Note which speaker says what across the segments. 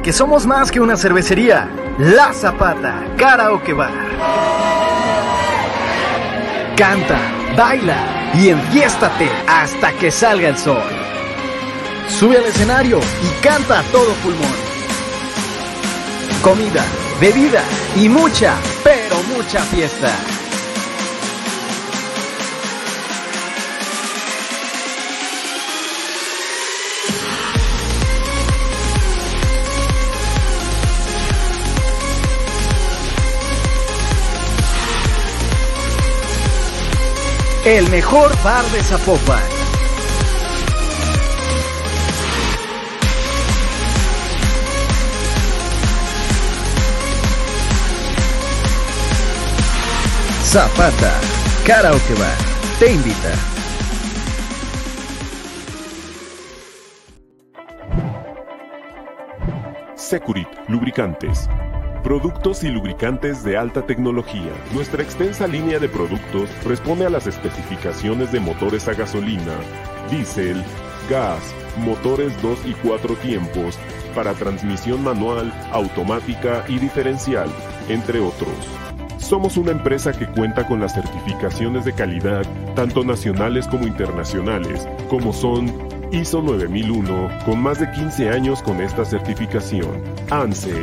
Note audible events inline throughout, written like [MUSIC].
Speaker 1: porque somos más que una cervecería. La Zapata, Karaoke Bar. Canta, baila y enfiéstate hasta que salga el sol. Sube al escenario y canta a todo pulmón. Comida, bebida y mucha, pero mucha fiesta. El mejor bar de Zapopan. Zapata, Karaoke Bar, te invita.
Speaker 2: Securit Lubricantes. Productos y lubricantes de alta tecnología. Nuestra extensa línea de productos responde a las especificaciones de motores a gasolina, diésel, gas, motores 2 y 4 tiempos, para transmisión manual, automática y diferencial, entre otros. Somos una empresa que cuenta con las certificaciones de calidad, tanto nacionales como internacionales, como son ISO 9001, con más de 15 años con esta certificación. ANSE,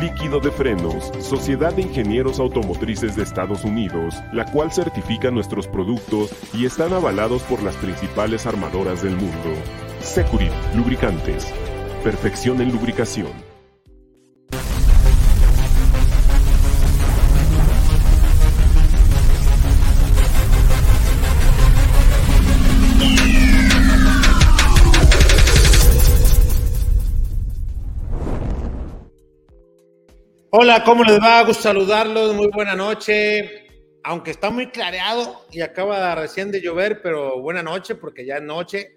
Speaker 2: Líquido de Frenos, Sociedad de Ingenieros Automotrices de Estados Unidos, la cual certifica nuestros productos y están avalados por las principales armadoras del mundo. Securit, Lubricantes. Perfección en lubricación.
Speaker 3: Hola, ¿cómo les va? Gusto saludarlos, muy buena noche. Aunque está muy clareado y acaba recién de llover, pero buena noche porque ya es noche.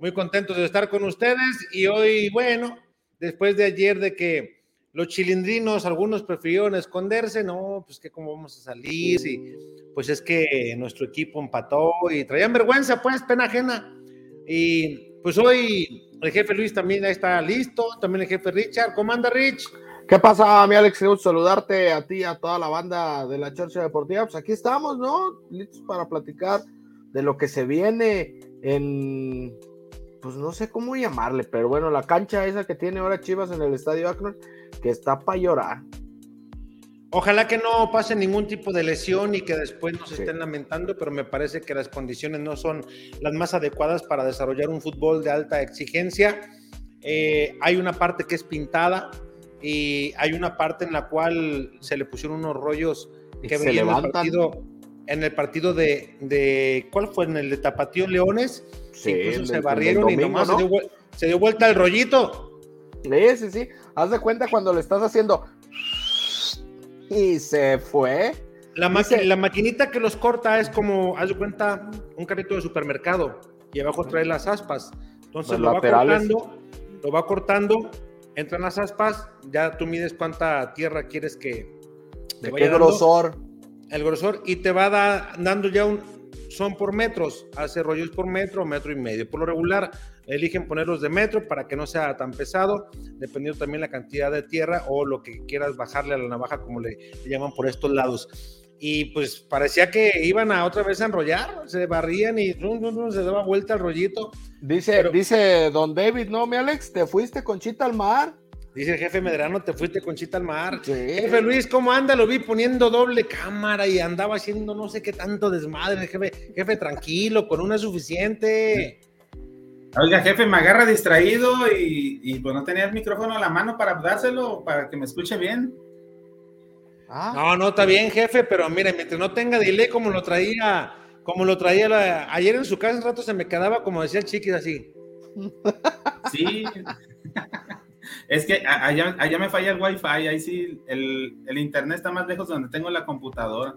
Speaker 3: Muy contentos de estar con ustedes y hoy, bueno, después de ayer de que los chilindrinos, algunos prefirieron esconderse, no, pues que cómo vamos a salir, y pues es que nuestro equipo empató y traían vergüenza, pues, pena ajena. Y pues hoy el jefe Luis también ya está listo, también el jefe Richard. ¿Cómo anda, Rich?
Speaker 4: ¿Qué pasa, mi Alex? Quiero saludarte a ti, a toda la banda de la Chorcha Deportiva. Pues aquí estamos, ¿no? Listos para platicar de lo que se viene en, pues no sé cómo llamarle, pero bueno, la cancha esa que tiene ahora Chivas en el Estadio Akron, que está para llorar.
Speaker 3: Ojalá que no pase ningún tipo de lesión y que después nos estén lamentando, pero me parece que las condiciones no son las más adecuadas para desarrollar un fútbol de alta exigencia. Eh, hay una parte que es pintada, y hay una parte en la cual se le pusieron unos rollos que
Speaker 4: se
Speaker 3: en el partido, en el partido de, de, ¿cuál fue? En el de Tapatío Leones,
Speaker 4: Sí,
Speaker 3: incluso
Speaker 4: el-
Speaker 3: se barrieron
Speaker 4: domingo,
Speaker 3: y nomás
Speaker 4: ¿no?
Speaker 3: se, dio, vuel- se dio vuelta el rollito.
Speaker 4: Sí, sí, sí. Haz de cuenta cuando le estás haciendo y se fue.
Speaker 3: La, maqui- la maquinita que los corta es como, haz de cuenta, un carrito de supermercado y abajo trae las aspas. Entonces lo va cortando, lo va cortando, entran las aspas, ya tú mides cuánta tierra quieres que,
Speaker 4: ¿De qué
Speaker 3: dando.
Speaker 4: grosor?
Speaker 3: el grosor y te va da- dando ya un son por metros, hace rollos por metro, metro y medio. Por lo regular, eligen ponerlos de metro para que no sea tan pesado, dependiendo también la cantidad de tierra o lo que quieras bajarle a la navaja, como le, le llaman por estos lados. Y pues parecía que iban a otra vez a enrollar, se barrían y rum, rum, rum, se daba vuelta el rollito.
Speaker 4: Dice,
Speaker 3: Pero-
Speaker 4: dice Don David, no, mi Alex, te fuiste con Chita al mar.
Speaker 3: Dice el jefe Medrano, te fuiste con chita al mar.
Speaker 4: Sí.
Speaker 3: Jefe Luis, ¿cómo anda? Lo vi poniendo doble cámara y andaba haciendo no sé qué tanto desmadre. Jefe, jefe tranquilo, con una es suficiente.
Speaker 5: Oiga, jefe, me agarra distraído y, y, pues no tenía el micrófono a la mano para dárselo, para que me escuche bien.
Speaker 4: Ah,
Speaker 3: No, no, está bien, jefe, pero mire, mientras no tenga delay como lo traía, como lo traía la- ayer en su casa, un rato se me quedaba, como decía el chiquis, así. [LAUGHS]
Speaker 5: Sí. es que allá, allá me falla el wifi, ahí sí, el, el internet está más lejos de donde tengo la computadora.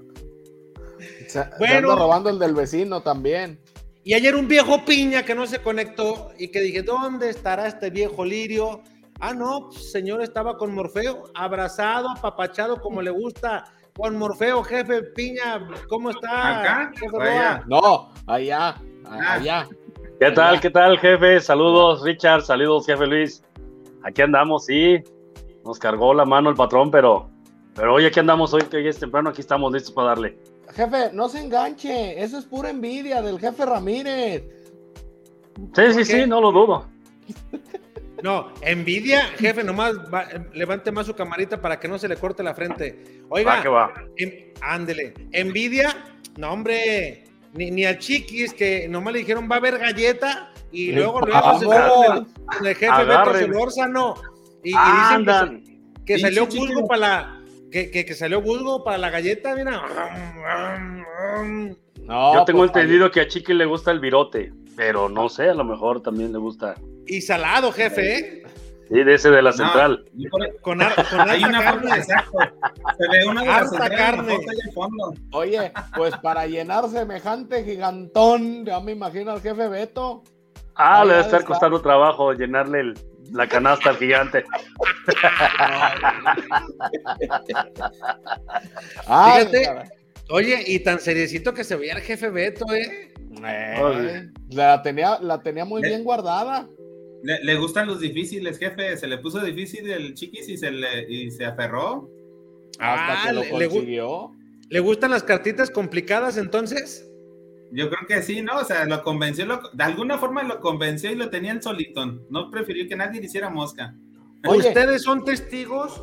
Speaker 3: bueno.
Speaker 4: robando el del vecino también.
Speaker 3: Y ayer un viejo piña que no se conectó y que dije, ¿dónde estará este viejo lirio? Ah, no, pues, señor, estaba con Morfeo, abrazado, apapachado, como le gusta. Con Morfeo, jefe Piña, ¿cómo está?
Speaker 5: Acá.
Speaker 3: Roa?
Speaker 4: No, allá,
Speaker 5: Ah.
Speaker 4: allá.
Speaker 6: ¿Qué tal? ¿Qué tal, jefe? Saludos, Richard. Saludos, jefe Luis. Aquí andamos, sí. nos cargó la mano el patrón, pero, pero hoy aquí andamos, hoy que ya es temprano, aquí estamos listos para darle.
Speaker 4: Jefe, no se enganche, eso es pura envidia del jefe Ramírez.
Speaker 6: Sí, sí, sí, no lo dudo. [LAUGHS]
Speaker 3: No, envidia, jefe, nomás va- levante más su camarita para que no se le corte la frente. Oiga,
Speaker 6: Va que va.
Speaker 3: en- ándele, envidia, no hombre, ni, ni al chiquis que nomás le dijeron va a haber galleta y luego luego se con el jefe Beto. Solórzano y, y dicen que, que salió Guzgo para la que, que, que salió Guzgo para la galleta, mira.
Speaker 4: No,
Speaker 6: Yo tengo
Speaker 4: pues,
Speaker 6: entendido que a Chiqui le gusta el virote, pero no sé, a lo mejor también le gusta.
Speaker 3: Y salado, jefe, ¿eh?
Speaker 6: Sí, de ese de la
Speaker 5: No,
Speaker 6: central.
Speaker 5: por-
Speaker 3: Con, ar- con
Speaker 5: Hay una
Speaker 3: carne.
Speaker 5: exacto. Se ve una de las
Speaker 3: Harta carne.
Speaker 5: fondo.
Speaker 4: Oye, pues para llenar semejante gigantón, ya me imagino al jefe Beto.
Speaker 6: Ah, le
Speaker 4: ha
Speaker 6: debe
Speaker 4: de
Speaker 6: estar
Speaker 4: estar.
Speaker 6: costando trabajo llenarle el- la canasta al gigante. [LAUGHS]
Speaker 4: Ay,
Speaker 3: Fíjate. Oye, y tan seriecito que se veía el jefe Beto, ¿eh?
Speaker 4: Eh, la tenía, la tenía muy bien guardada.
Speaker 5: Le, le gustan los difíciles, jefe. Se le puso difícil el chiquis y se, le, y se aferró.
Speaker 4: Hasta
Speaker 3: Ah,
Speaker 4: que lo
Speaker 3: le
Speaker 4: consiguió.
Speaker 3: ¿le gustan las cartitas complicadas entonces?
Speaker 5: Yo creo que sí, ¿no? O sea, lo convenció, lo- de alguna forma lo convenció y lo tenía en solito. No prefirió que nadie le hiciera mosca.
Speaker 4: Oye.
Speaker 3: Ustedes son testigos,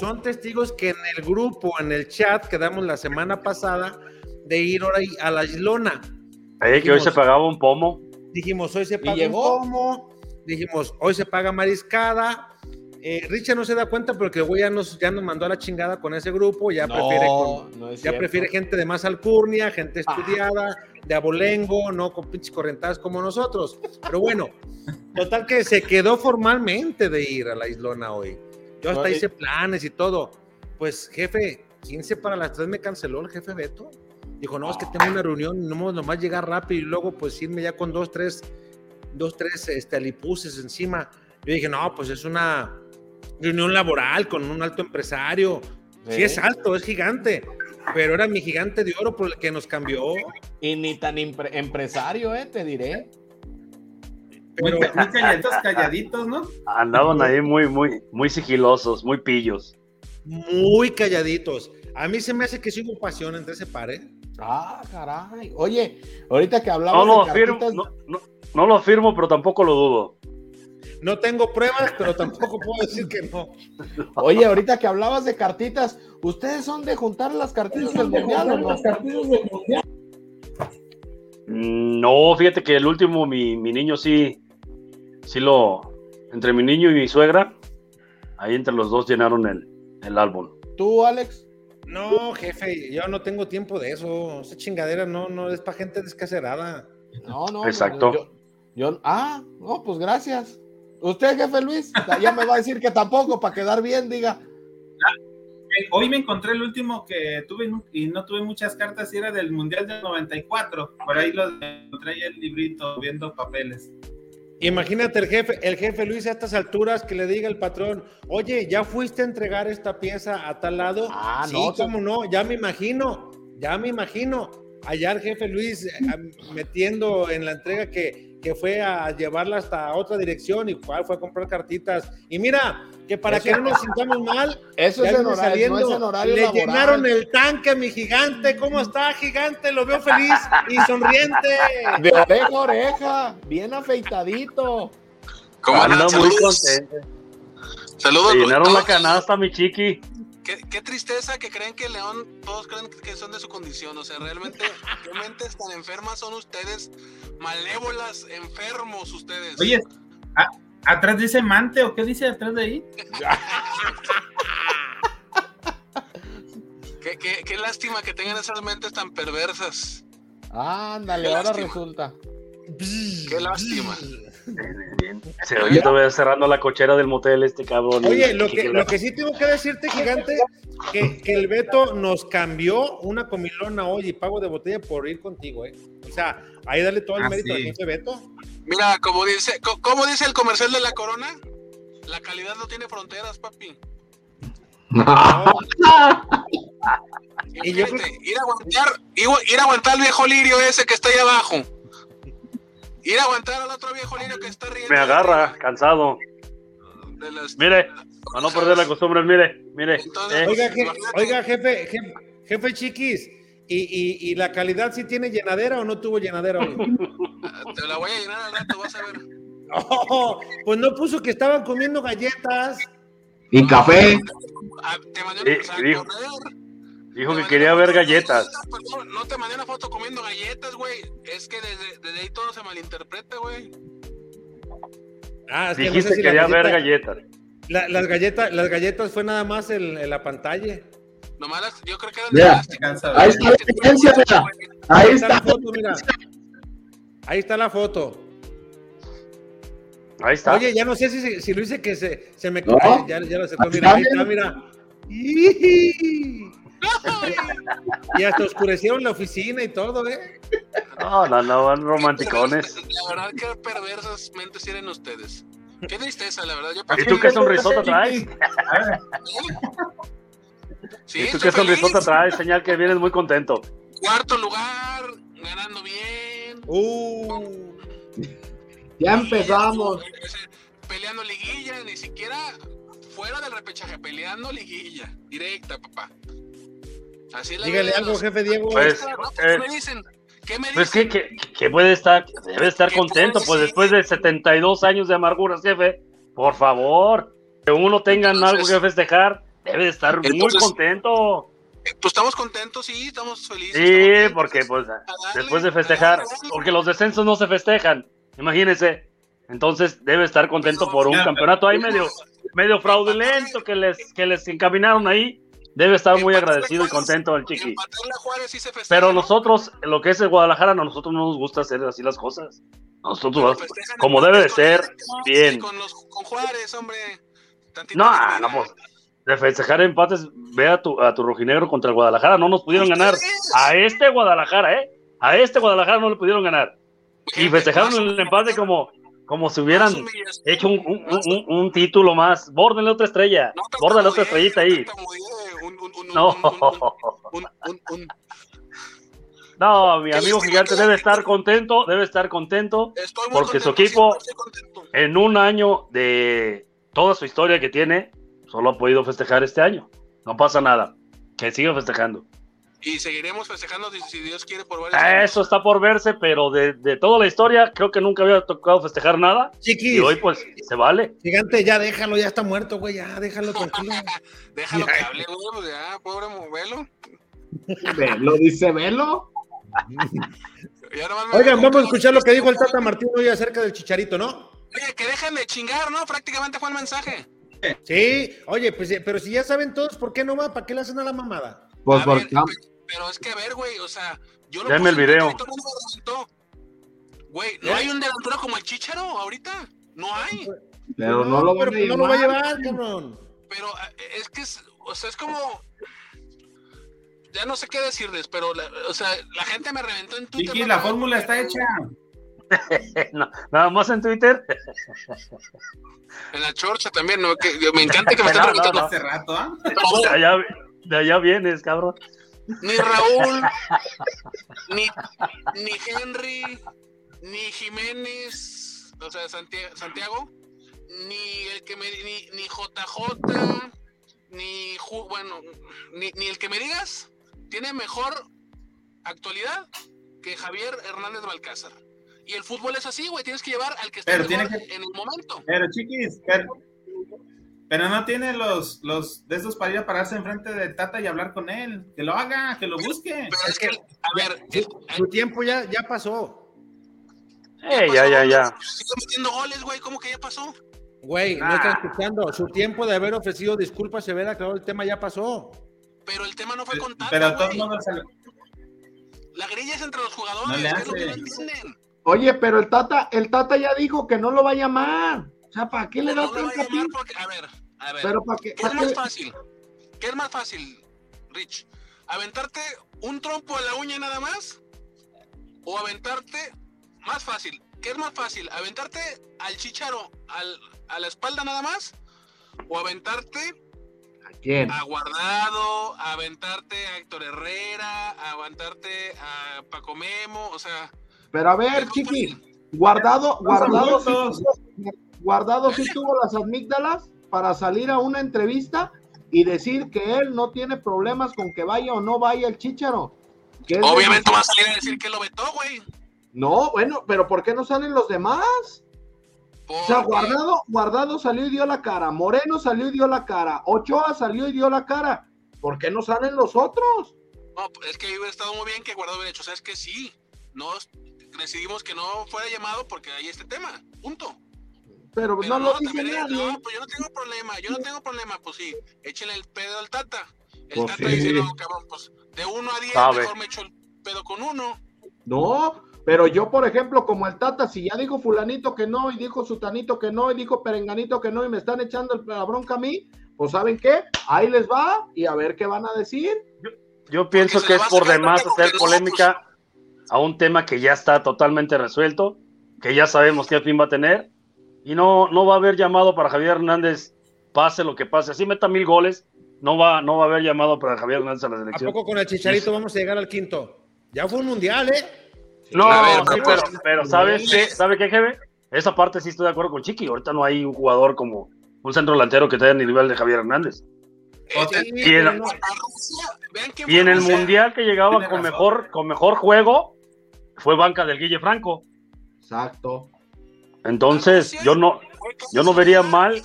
Speaker 3: son testigos que en el grupo, en el chat que damos la semana pasada, de ir ahora a la Islona.
Speaker 6: Que hoy se pagaba un pomo.
Speaker 3: Dijimos, hoy se
Speaker 4: llegó?
Speaker 3: un pomo. Dijimos, hoy se paga mariscada. Eh, Richard no se da cuenta porque el güey ya nos, ya nos mandó a la chingada con ese grupo. Ya prefiere con-
Speaker 4: no
Speaker 3: Ya prefiere gente de más alcurnia, gente estudiada, de abolengo, no con pinches correntadas como nosotros. Pero bueno, total que se quedó formalmente de ir a la Islona hoy. Yo hasta hice planes y todo. Pues, jefe, 15 para las 3 me canceló el jefe Beto. Dijo, no, es que tengo una reunión, no nomás llegar rápido y luego pues irme ya con dos, tres, dos, tres este, alipuses encima. Yo dije, no, pues es una reunión laboral con un alto empresario. Sí,
Speaker 4: Sí.
Speaker 3: es alto, es gigante, pero era mi gigante de oro por el que nos cambió.
Speaker 4: Y ni tan impre- empresario, eh, te diré.
Speaker 3: Pero
Speaker 5: muy calladitos, calladitos, ¿no?
Speaker 6: Andaban ahí muy, muy, muy sigilosos, muy pillos.
Speaker 3: muy calladitos. A mí se me hace que sí hubo pasión entre ese par, ¿eh?
Speaker 4: Ah, caray. Oye, ahorita que
Speaker 6: No
Speaker 4: hablamos
Speaker 6: lo
Speaker 4: de
Speaker 6: afirmo,
Speaker 4: cartitas,
Speaker 6: no, no- no lo afirmo, pero tampoco lo dudo.
Speaker 3: No tengo pruebas, pero tampoco puedo decir que no.
Speaker 4: oye, ahorita que hablabas de cartitas, ¿ustedes son de juntar las cartitas del mundial o no?
Speaker 6: Mm, No, fíjate que el último, mi, mi niño sí, sí lo, entre mi niño y mi suegra, ahí entre los dos llenaron el, el álbum.
Speaker 4: ¿Tú, Alex?
Speaker 3: No, jefe, yo no tengo tiempo de eso. Esa chingadera no, no es para gente descacerada.
Speaker 4: No, no.
Speaker 6: Exacto.
Speaker 4: Yo, yo- ah, no, pues gracias. ¿Usted, jefe Luis? Ya me va a decir que tampoco, para quedar bien, diga.
Speaker 5: Eh, Hoy me encontré el último que tuve y no tuve muchas cartas y era del Mundial del 94. Por ahí lo encontré ahí el librito viendo papeles.
Speaker 3: Imagínate el jefe, el jefe Luis a estas alturas que le diga el patrón, oye, ¿ya fuiste a entregar esta pieza a tal lado?
Speaker 4: Ah,
Speaker 3: sí,
Speaker 4: no,
Speaker 3: cómo no, ya me imagino, ya me imagino. Allá el jefe Luis eh, metiendo en la entrega que, que fue a llevarla hasta otra dirección y cuál fue a comprar cartitas. Y mira, que para
Speaker 4: Eso-
Speaker 3: que no nos [LAUGHS] sintamos mal,
Speaker 4: Eso es en horario, no es en horario
Speaker 3: le
Speaker 4: laboral.
Speaker 3: llenaron el tanque a mi gigante. ¿Cómo está, gigante? Lo veo feliz y sonriente.
Speaker 4: De oreja a oreja, bien afeitadito.
Speaker 7: ¿Cómo
Speaker 6: Anda
Speaker 7: andan?
Speaker 6: muy
Speaker 7: Saludos.
Speaker 6: contento.
Speaker 7: Saludos.
Speaker 6: Le llenaron la canasta, mi chiqui.
Speaker 7: Qué, qué tristeza que creen que León, todos creen que son de su condición. O sea, realmente, [LAUGHS] qué mentes tan enfermas son ustedes, malévolas, enfermos ustedes.
Speaker 5: Oye, a- ¿atrás dice Mante o qué dice atrás de ahí? [LAUGHS]
Speaker 7: Qué, qué- qué lástima que tengan esas mentes tan perversas.
Speaker 4: Ándale,
Speaker 7: Qué
Speaker 4: ahora
Speaker 7: lástima.
Speaker 4: resulta.
Speaker 7: Qué lástima.
Speaker 6: Se oye todavía cerrando la cochera del motel este cabrón.
Speaker 3: Oye, lo que, lo que sí tengo que decirte, gigante, que, que el Beto nos cambió una comilona hoy y pago de botella por ir contigo, ¿eh? O sea, ahí dale todo el
Speaker 5: Ah,
Speaker 3: mérito al
Speaker 5: sí.
Speaker 3: jefe Beto.
Speaker 7: Mira, como dice, co- ¿cómo dice el comercial de la corona? La calidad no tiene fronteras, papi.
Speaker 3: Y yo creo
Speaker 7: Imagínate, ir a aguantar, ir, ir a aguantar al viejo lirio ese que está ahí abajo. Ir a aguantar al otro viejo lirio que está riendo.
Speaker 6: Me agarra, cansado.
Speaker 7: De las-
Speaker 6: Mire, Para no perder la costumbre, mire, mire.
Speaker 7: Entonces,
Speaker 6: eh,
Speaker 3: Oiga, je-
Speaker 7: Imagínate.
Speaker 3: oiga, jefe, jefe, jefe chiquis, ¿y, y, y la calidad sí tiene llenadera o no tuvo llenadera hoy? [LAUGHS]
Speaker 7: Te la voy a llenar al rato, vas a ver. [LAUGHS]
Speaker 3: Oh, pues no puso que estaban comiendo galletas.
Speaker 4: Y café.
Speaker 7: Ah, Te mandé foto.
Speaker 6: Dijo. que quería ver galletas.
Speaker 7: Perdón, no te mandé una foto comiendo galletas, güey. Es que desde, desde ahí todo se malinterpreta, güey.
Speaker 3: Ah, es que no
Speaker 6: Dijiste
Speaker 3: sé si
Speaker 6: que
Speaker 3: la
Speaker 6: quería ver
Speaker 3: galleta-
Speaker 6: galletas.
Speaker 3: la- las galletas, las galletas fue nada más el, en la pantalla.
Speaker 7: Nomás las- yo creo que eran
Speaker 4: Mira,
Speaker 7: de plástico.
Speaker 4: Ahí está la evidencia, mira. Ahí
Speaker 3: está la foto, mira. Ahí está la foto.
Speaker 6: Ahí está.
Speaker 3: Oye, ya no sé si, si lo hice que se, se me
Speaker 4: No.
Speaker 3: Ay, ya, ya lo aceptó. Mira, ahí está, mira. Y hasta oscurecieron la oficina y todo, ¿eh?
Speaker 6: No, no, no, van romanticones.
Speaker 7: La verdad que perversas mentes tienen ustedes. Qué tristeza, la verdad. Yo
Speaker 6: ¿Y tú qué sonrisota traes?
Speaker 7: Sí,
Speaker 6: ¿Y tú qué sonrisota traes? Señal que vienes muy contento.
Speaker 7: Cuarto lugar, ganando bien.
Speaker 3: Uh,
Speaker 4: Ya empezamos.
Speaker 7: Peleando liguilla, ni siquiera fuera del repechaje, peleando liguilla. Directa, papá. Así es la
Speaker 3: dígale algo,
Speaker 7: los-
Speaker 3: jefe Diego.
Speaker 6: Pues,
Speaker 7: pues,
Speaker 6: eh,
Speaker 7: ¿Qué me dicen? ¿Qué me dicen?
Speaker 6: Pues que, que, que puede estar, debe estar
Speaker 7: ¿Qué
Speaker 6: contento, pues después de 72 años de amarguras, jefe. Por favor, que uno tenga algo que festejar, debe de estar muy contento.
Speaker 7: Eh, Pues estamos contentos, sí, estamos felices.
Speaker 6: Sí,
Speaker 7: estamos
Speaker 6: porque pues
Speaker 7: darle,
Speaker 6: después de festejar, porque los descensos no se festejan, imagínense. Entonces debe estar contento por un
Speaker 5: Ya,
Speaker 6: campeonato ahí medio, medio fraudulento que les, que les encaminaron ahí. Debe estar muy agradecido y contento el chiqui.
Speaker 7: Juárez sí
Speaker 6: Pero
Speaker 7: ¿no?
Speaker 6: nosotros, lo que es el Guadalajara, a nosotros no nos gusta hacer así las cosas. Nosotros, como debe de ser, bien.
Speaker 7: Con, los, con Juárez, hombre. Tantita
Speaker 6: No, no, pues, de festejar empates, ve a tu, a tu rojinegro contra el Guadalajara, no nos pudieron ganar. A este Guadalajara, ¿eh? A este Guadalajara no le pudieron ganar. Y festejaron el empate como, como si hubieran hecho un, un- un- título más. Bórdenle otra estrella.
Speaker 7: No
Speaker 6: Bórdenle otra estrellita ahí.
Speaker 7: no un- un- un-
Speaker 6: No,
Speaker 7: un-
Speaker 6: no, mi amigo gigante debe estar contento, debe estar contento
Speaker 7: Estoy muy
Speaker 6: Porque su
Speaker 7: contento,
Speaker 6: equipo-
Speaker 7: estoy contento.
Speaker 6: en un año de toda su historia que tiene, solo ha podido festejar este año. No pasa nada. Que siga festejando.
Speaker 7: Y seguiremos festejando si, Dios quiere por varios años.
Speaker 6: Eso está por verse, pero de, de toda la historia creo que nunca había tocado festejar nada.
Speaker 3: Chiquis,
Speaker 6: Y hoy pues se vale.
Speaker 3: gigante, ya déjalo, ya está muerto, güey, ya déjalo tranquilo. [LAUGHS]
Speaker 7: Déjalo
Speaker 3: Ya.
Speaker 7: que hable, güey, pues ya, pobre Movelo.
Speaker 4: Velo, dice Velo.
Speaker 3: Oigan, vamos a escuchar lo que dijo el Tata Martino hoy acerca del chicharito, ¿no?
Speaker 7: Oye, que dejen de chingar, ¿no? Prácticamente fue el mensaje.
Speaker 3: Sí, oye, pues, eh, pero si ya saben todos, ¿por qué no va? ¿Para qué le hacen a la mamada?
Speaker 4: Pues
Speaker 7: A
Speaker 4: por
Speaker 7: ver, pero es que a ver, güey, o sea, yo lo
Speaker 6: Denme
Speaker 7: puse
Speaker 6: el
Speaker 7: en
Speaker 6: video.
Speaker 7: El reventó. Güey, no
Speaker 3: ¿Eh?
Speaker 7: hay un delantero como el Chicharo ahorita. No hay.
Speaker 4: Pero no lo van
Speaker 3: pero no lo va a
Speaker 4: llevar.
Speaker 3: cabrón.
Speaker 7: Pero eh, es que es, o sea, es como. Ya no sé qué decirles, pero, la- o sea, la gente me reventó en Twitter.
Speaker 5: Vicky,
Speaker 7: ¿no?
Speaker 5: la fórmula está hecha. [LAUGHS]
Speaker 6: No, nada más en Twitter.
Speaker 7: En la chorcha también, ¿no? Que, me encanta que me [LAUGHS] estén
Speaker 6: No, no,
Speaker 7: preguntando.
Speaker 5: Hace rato, ¿ah?
Speaker 6: De allá vienes, cabrón.
Speaker 7: Ni Raúl, ni, ni Henry, ni Jiménez, o sea, Santia- Santiago, ni el que me ni, ni JJ, ni Ju- bueno, ni, ni el que me digas tiene mejor actualidad que Javier Hernández Balcázar. Y el fútbol es así, güey, tienes que llevar al que está
Speaker 5: Pero
Speaker 7: mejor
Speaker 5: tiene que-
Speaker 7: en el momento.
Speaker 5: Pero chiquis, pero, pero no tiene los, los de estos para ir a pararse enfrente de Tata y hablar con él. Que lo haga, que lo busque.
Speaker 7: Pero es que, a ver,
Speaker 3: Su, su tiempo ya, ya pasó.
Speaker 6: Eh, ya, ya, ya.
Speaker 7: Sigue metiendo goles, güey, ¿cómo que ya pasó?
Speaker 3: Güey, no está escuchando. Su tiempo de haber ofrecido disculpas se haber aclarado el tema ya pasó.
Speaker 7: Pero el tema no fue con Tata,
Speaker 5: Pero modos, salió-
Speaker 7: La grilla es entre los jugadores,
Speaker 5: No le
Speaker 7: ¿qué es lo que no entienden?
Speaker 4: Oye, pero el Tata, el Tata ya dijo que no lo va a llamar. O sea, ¿para qué le
Speaker 7: No
Speaker 4: das
Speaker 7: a
Speaker 4: tanta pinta?
Speaker 7: porque, a ver, a ver,
Speaker 4: Pero para qué,
Speaker 7: ¿qué es más fácil? ¿Qué es más fácil, Rich? ¿Aventarte un trompo a la uña nada más? ¿O aventarte, más fácil, ¿qué es más fácil? ¿Aventarte al chicharo al- a la espalda nada más? ¿O aventarte
Speaker 4: ¿A quién?
Speaker 7: a Guardado, a aventarte a Héctor Herrera, a aventarte a Paco Memo? O sea,
Speaker 4: Pero a
Speaker 7: ¿qué
Speaker 4: ver, chiqui, guardado, guardado, sí, guardado sí tuvo las amígdalas para salir a una entrevista y decir que él no tiene problemas con que vaya o no vaya el Chicharo. Es
Speaker 7: Obviamente va a salir a decir que lo vetó, güey.
Speaker 4: No, bueno, pero ¿por qué no salen los demás? O sea, Guardado, Guardado salió y dio la cara, Moreno salió y dio la cara, Ochoa salió y dio la cara. ¿Por qué no salen los otros?
Speaker 7: No, es que hubiera estado muy bien que Guardado hubiera hecho. ¿Sabes que Sí, no decidimos que no fuera llamado porque hay este tema. Punto.
Speaker 4: Pero,
Speaker 7: Pero
Speaker 4: no lo dice nadie.
Speaker 7: no, pues yo no tengo problema, yo no tengo problema, pues sí, échenle el pedo al Tata. El
Speaker 4: Pues
Speaker 7: Tata
Speaker 4: sí.
Speaker 7: dice, no, cabrón, pues de uno a diez,
Speaker 6: Sabe.
Speaker 7: mejor me echo el pedo con uno.
Speaker 4: No, pero yo, por ejemplo, como el Tata, si ya dijo fulanito que no, y dijo sutanito que no, y dijo perenganito que no, y me están echando el- la bronca a mí, pues ¿saben qué? Ahí les va, y a ver qué van a decir.
Speaker 6: Yo pienso que es por demás hacer
Speaker 7: no,
Speaker 6: polémica a un tema que ya está totalmente resuelto, que ya sabemos qué fin va a tener, y no, no va a haber llamado para Javier Hernández, pase lo que pase. Así meta mil goles, no va, no va a haber llamado para Javier Hernández a la
Speaker 3: ¿A
Speaker 6: selección.
Speaker 3: poco con el Chicharito vamos a llegar al quinto? Ya fue un mundial, ¿eh?
Speaker 6: No,
Speaker 7: A ver,
Speaker 6: sí,
Speaker 7: pero-
Speaker 6: pero, ¿sabes qué? ¿Sabe qué, jefe? Esa parte sí estoy de acuerdo con Chiqui. Ahorita no hay un jugador como un centro delantero que tenga el nivel de Javier Hernández.
Speaker 7: Este,
Speaker 3: Sí,
Speaker 6: y
Speaker 3: no-
Speaker 7: a quién
Speaker 6: Y en
Speaker 7: a
Speaker 6: el mundial que llegaba con mejor, con mejor juego fue banca del Guille Franco.
Speaker 4: Exacto.
Speaker 6: Entonces, yo no, yo no vería mal.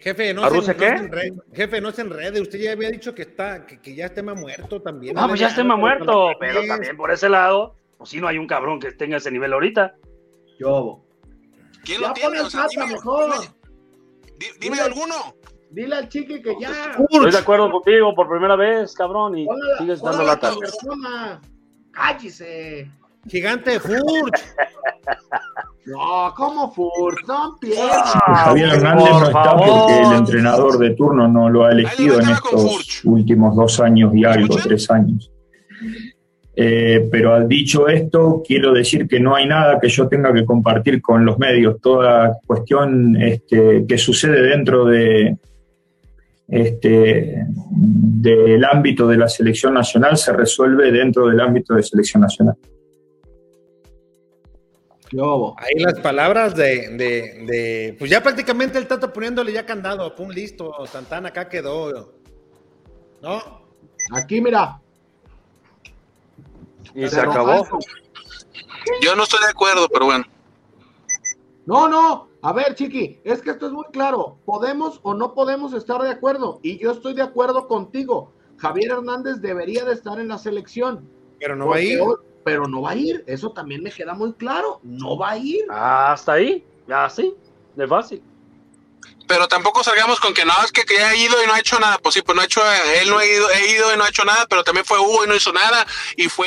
Speaker 3: Jefe, no
Speaker 6: ¿A
Speaker 3: se, no
Speaker 6: qué?
Speaker 3: enrede. Jefe, no se enrede. Usted ya había dicho que está, que, que ya es tema muerto también.
Speaker 6: Ah, pues ya está
Speaker 3: gana,
Speaker 6: muerto,
Speaker 3: pero es-
Speaker 6: también por ese lado, pues sí no hay un cabrón que tenga ese nivel ahorita.
Speaker 4: Yo.
Speaker 7: ¿Quién
Speaker 4: Ya
Speaker 7: lo tiene? O sea, dime,
Speaker 4: mejor.
Speaker 7: dime, dime alguno.
Speaker 4: Dile al chiqui que ya.
Speaker 6: Estoy de acuerdo contigo por primera vez, cabrón, y
Speaker 4: Ponle la-
Speaker 6: sigues dando
Speaker 4: la
Speaker 6: lata.
Speaker 4: persona. Cállese.
Speaker 3: Gigante Furch.
Speaker 4: No, ¿cómo Furt? No empieces.
Speaker 6: Ah,
Speaker 8: Javier Hernández no está porque el entrenador de turno no lo ha elegido en estos
Speaker 7: Furch.
Speaker 8: últimos dos años y algo, tres años. Eh, pero al dicho esto, quiero decir que no hay nada que yo tenga que compartir con los medios. Toda cuestión este, que sucede dentro de este del ámbito de la selección nacional se resuelve dentro del ámbito de selección nacional.
Speaker 3: Ahí las palabras de, de, de- Pues ya prácticamente el Tata poniéndole ya candado. Pum, listo. Santana acá quedó. ¿No?
Speaker 4: Aquí, mira.
Speaker 6: Y se acabó.
Speaker 7: Yo no estoy de acuerdo, pero bueno.
Speaker 4: No, no. A ver, chiqui, es que esto es muy claro. Podemos o no podemos estar de acuerdo. Y yo estoy de acuerdo contigo. Javier Hernández debería de estar en la selección.
Speaker 3: Pero no va a ir.
Speaker 4: hoy- pero no va a ir. Eso también me queda muy claro. No va a ir.
Speaker 6: Hasta ahí, ya sí, de fácil.
Speaker 7: Pero tampoco salgamos con que no, es que, que ya ha ido y no ha hecho nada. Pues sí, pues no ha hecho, él no ha ido, he ido y no ha hecho nada, pero también fue Hugo y no hizo nada. Y fue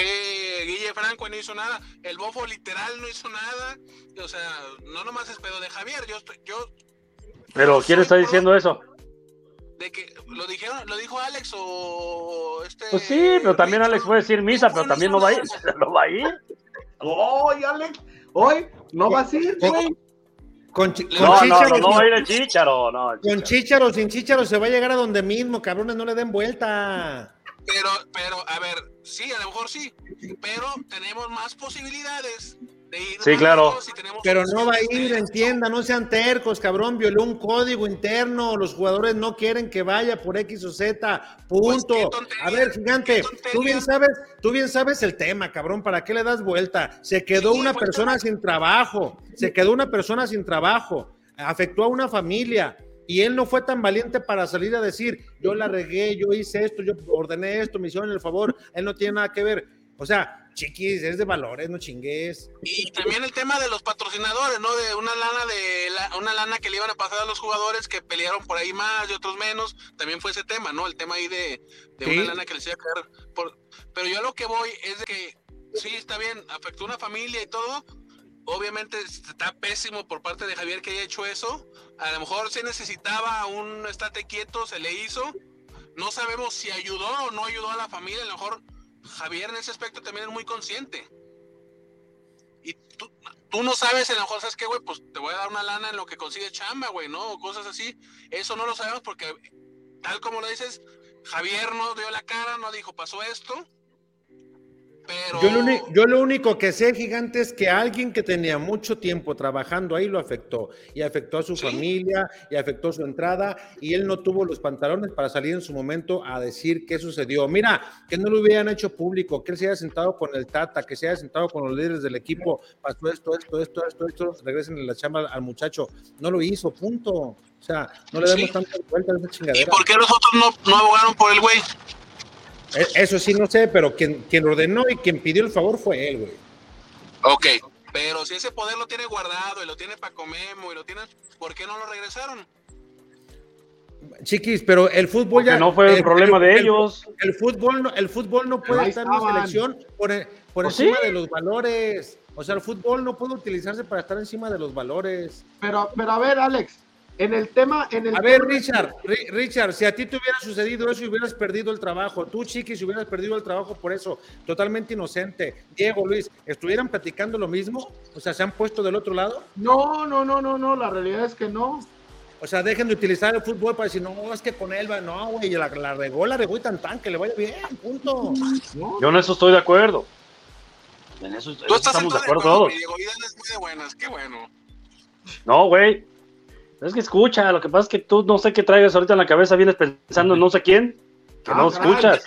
Speaker 7: Guille Franco y no hizo nada. El Bofo literal no hizo nada. O sea, no nomás es pedo de Javier. Yo estoy, yo.
Speaker 6: Pero ¿quién está diciendo eso?
Speaker 7: De que lo dijeron, lo dijo Alex o este.
Speaker 6: Pues sí, pero también Alex puede decir misa, pero también no va a ir. No va a ir.
Speaker 4: Hoy, Alex. Hoy no va a ir, güey.
Speaker 3: Con, chi- con
Speaker 6: No, no,
Speaker 3: Chícharo,
Speaker 6: no, no va a
Speaker 3: sin-
Speaker 6: ir el no. el
Speaker 3: con
Speaker 6: Chícharo.
Speaker 3: Chícharo, sin Chícharo se va a llegar a donde mismo, cabrones, no le den vuelta.
Speaker 7: Pero, pero, a ver, sí, a lo mejor sí. Pero tenemos más posibilidades de ir.
Speaker 6: Sí, claro.
Speaker 3: Pero no va a ir, entienda, no sean tercos, cabrón, violó un código interno, los jugadores no quieren que vaya por X o Z, punto.
Speaker 7: Pues, tontería,
Speaker 3: a ver, gigante, tú bien sabes, tú bien sabes el tema, cabrón, ¿para qué le das vuelta? Se quedó
Speaker 7: Sí,
Speaker 3: una
Speaker 7: pues,
Speaker 3: persona sin trabajo, se quedó una persona sin trabajo, afectó a una familia. Y él no fue tan valiente para salir a decir, yo la regué, yo hice esto, yo ordené esto, me hicieron el favor, él no tiene nada que ver. O sea, chiquis, es de valores, no chingues.
Speaker 7: Y también el tema de los patrocinadores, ¿no? De una lana de la- una lana que le iban a pasar a los jugadores que pelearon por ahí más y otros menos, también fue ese tema, ¿no? El tema ahí de, de
Speaker 3: Sí.
Speaker 7: una lana que les iba a caer por pero yo a lo que voy es de que sí está bien, afectó una familia y todo. Obviamente está pésimo por parte de Javier que haya hecho eso. A lo mejor se necesitaba un estate quieto, se le hizo. No sabemos si ayudó o no ayudó a la familia. A lo mejor Javier en ese aspecto también es muy consciente. Y tú, tú no sabes, a lo mejor, ¿sabes qué, güey? Pues te voy a dar una lana en lo que consigue chamba, güey, ¿no? O cosas así. Eso no lo sabemos porque, tal como lo dices, Javier no dio la cara, no dijo, pasó esto. Pero.
Speaker 3: Yo lo, yo lo único que sé, gigante, es que alguien que tenía mucho tiempo trabajando ahí lo afectó. Y afectó a su
Speaker 7: Sí.
Speaker 3: familia, y afectó su entrada, y él no tuvo los pantalones para salir en su momento a decir qué sucedió. Mira, que no lo hubieran hecho público, que él se haya sentado con el Tata, que se haya sentado con los líderes del equipo, pasó esto, esto, esto, esto, esto, regresen la chamba al muchacho. No lo hizo, punto. O sea, no le
Speaker 7: Sí.
Speaker 3: demos tantas vueltas a esa
Speaker 7: ¿Y
Speaker 3: chingadera.
Speaker 7: por qué los otros no, no abogaron por el güey?
Speaker 3: E- Eso sí, no sé, pero quien, quien ordenó y quien pidió el favor fue él, güey.
Speaker 7: Ok. Pero si ese poder lo tiene guardado y lo tiene para Comemo y lo tiene, ¿por qué no lo regresaron?
Speaker 3: Chiquis, pero el fútbol
Speaker 6: Porque
Speaker 3: ya.
Speaker 6: no fue el
Speaker 3: el-
Speaker 6: problema
Speaker 3: el-
Speaker 6: de
Speaker 3: el-
Speaker 6: ellos.
Speaker 3: El fútbol no, el fútbol no puede estar en la selección por, e- por
Speaker 6: Pues
Speaker 3: encima
Speaker 6: sí.
Speaker 3: de los valores. O sea, el fútbol no puede utilizarse para estar encima de los valores.
Speaker 4: Pero, pero a ver, Alex, en el tema, en el
Speaker 3: A ver, Richard, Ri- Richard, si a ti te hubiera sucedido eso y hubieras perdido el trabajo, tú, Chiquis, si hubieras perdido el trabajo por eso, totalmente inocente. Diego, Luis, ¿estuvieran platicando lo mismo? O sea, ¿se han puesto del otro lado?
Speaker 4: No, no, no, no, no, la realidad es que no.
Speaker 3: O sea, dejen de utilizar el fútbol para decir, no, es que con él va, no, güey, la, la regó, la regó y tan tan, que le vaya bien, punto.
Speaker 4: ¿no?
Speaker 6: Yo en eso estoy de acuerdo. En eso, en
Speaker 7: Tú
Speaker 6: eso
Speaker 7: estás
Speaker 6: estamos de
Speaker 7: de
Speaker 6: acuerdo todos.
Speaker 7: Diego, y es muy de buenas, qué bueno.
Speaker 6: No, güey. Es que escucha, lo que pasa es que tú no sé qué traigas ahorita en la cabeza, vienes pensando en no sé quién, que
Speaker 4: Ah,
Speaker 6: no escuchas.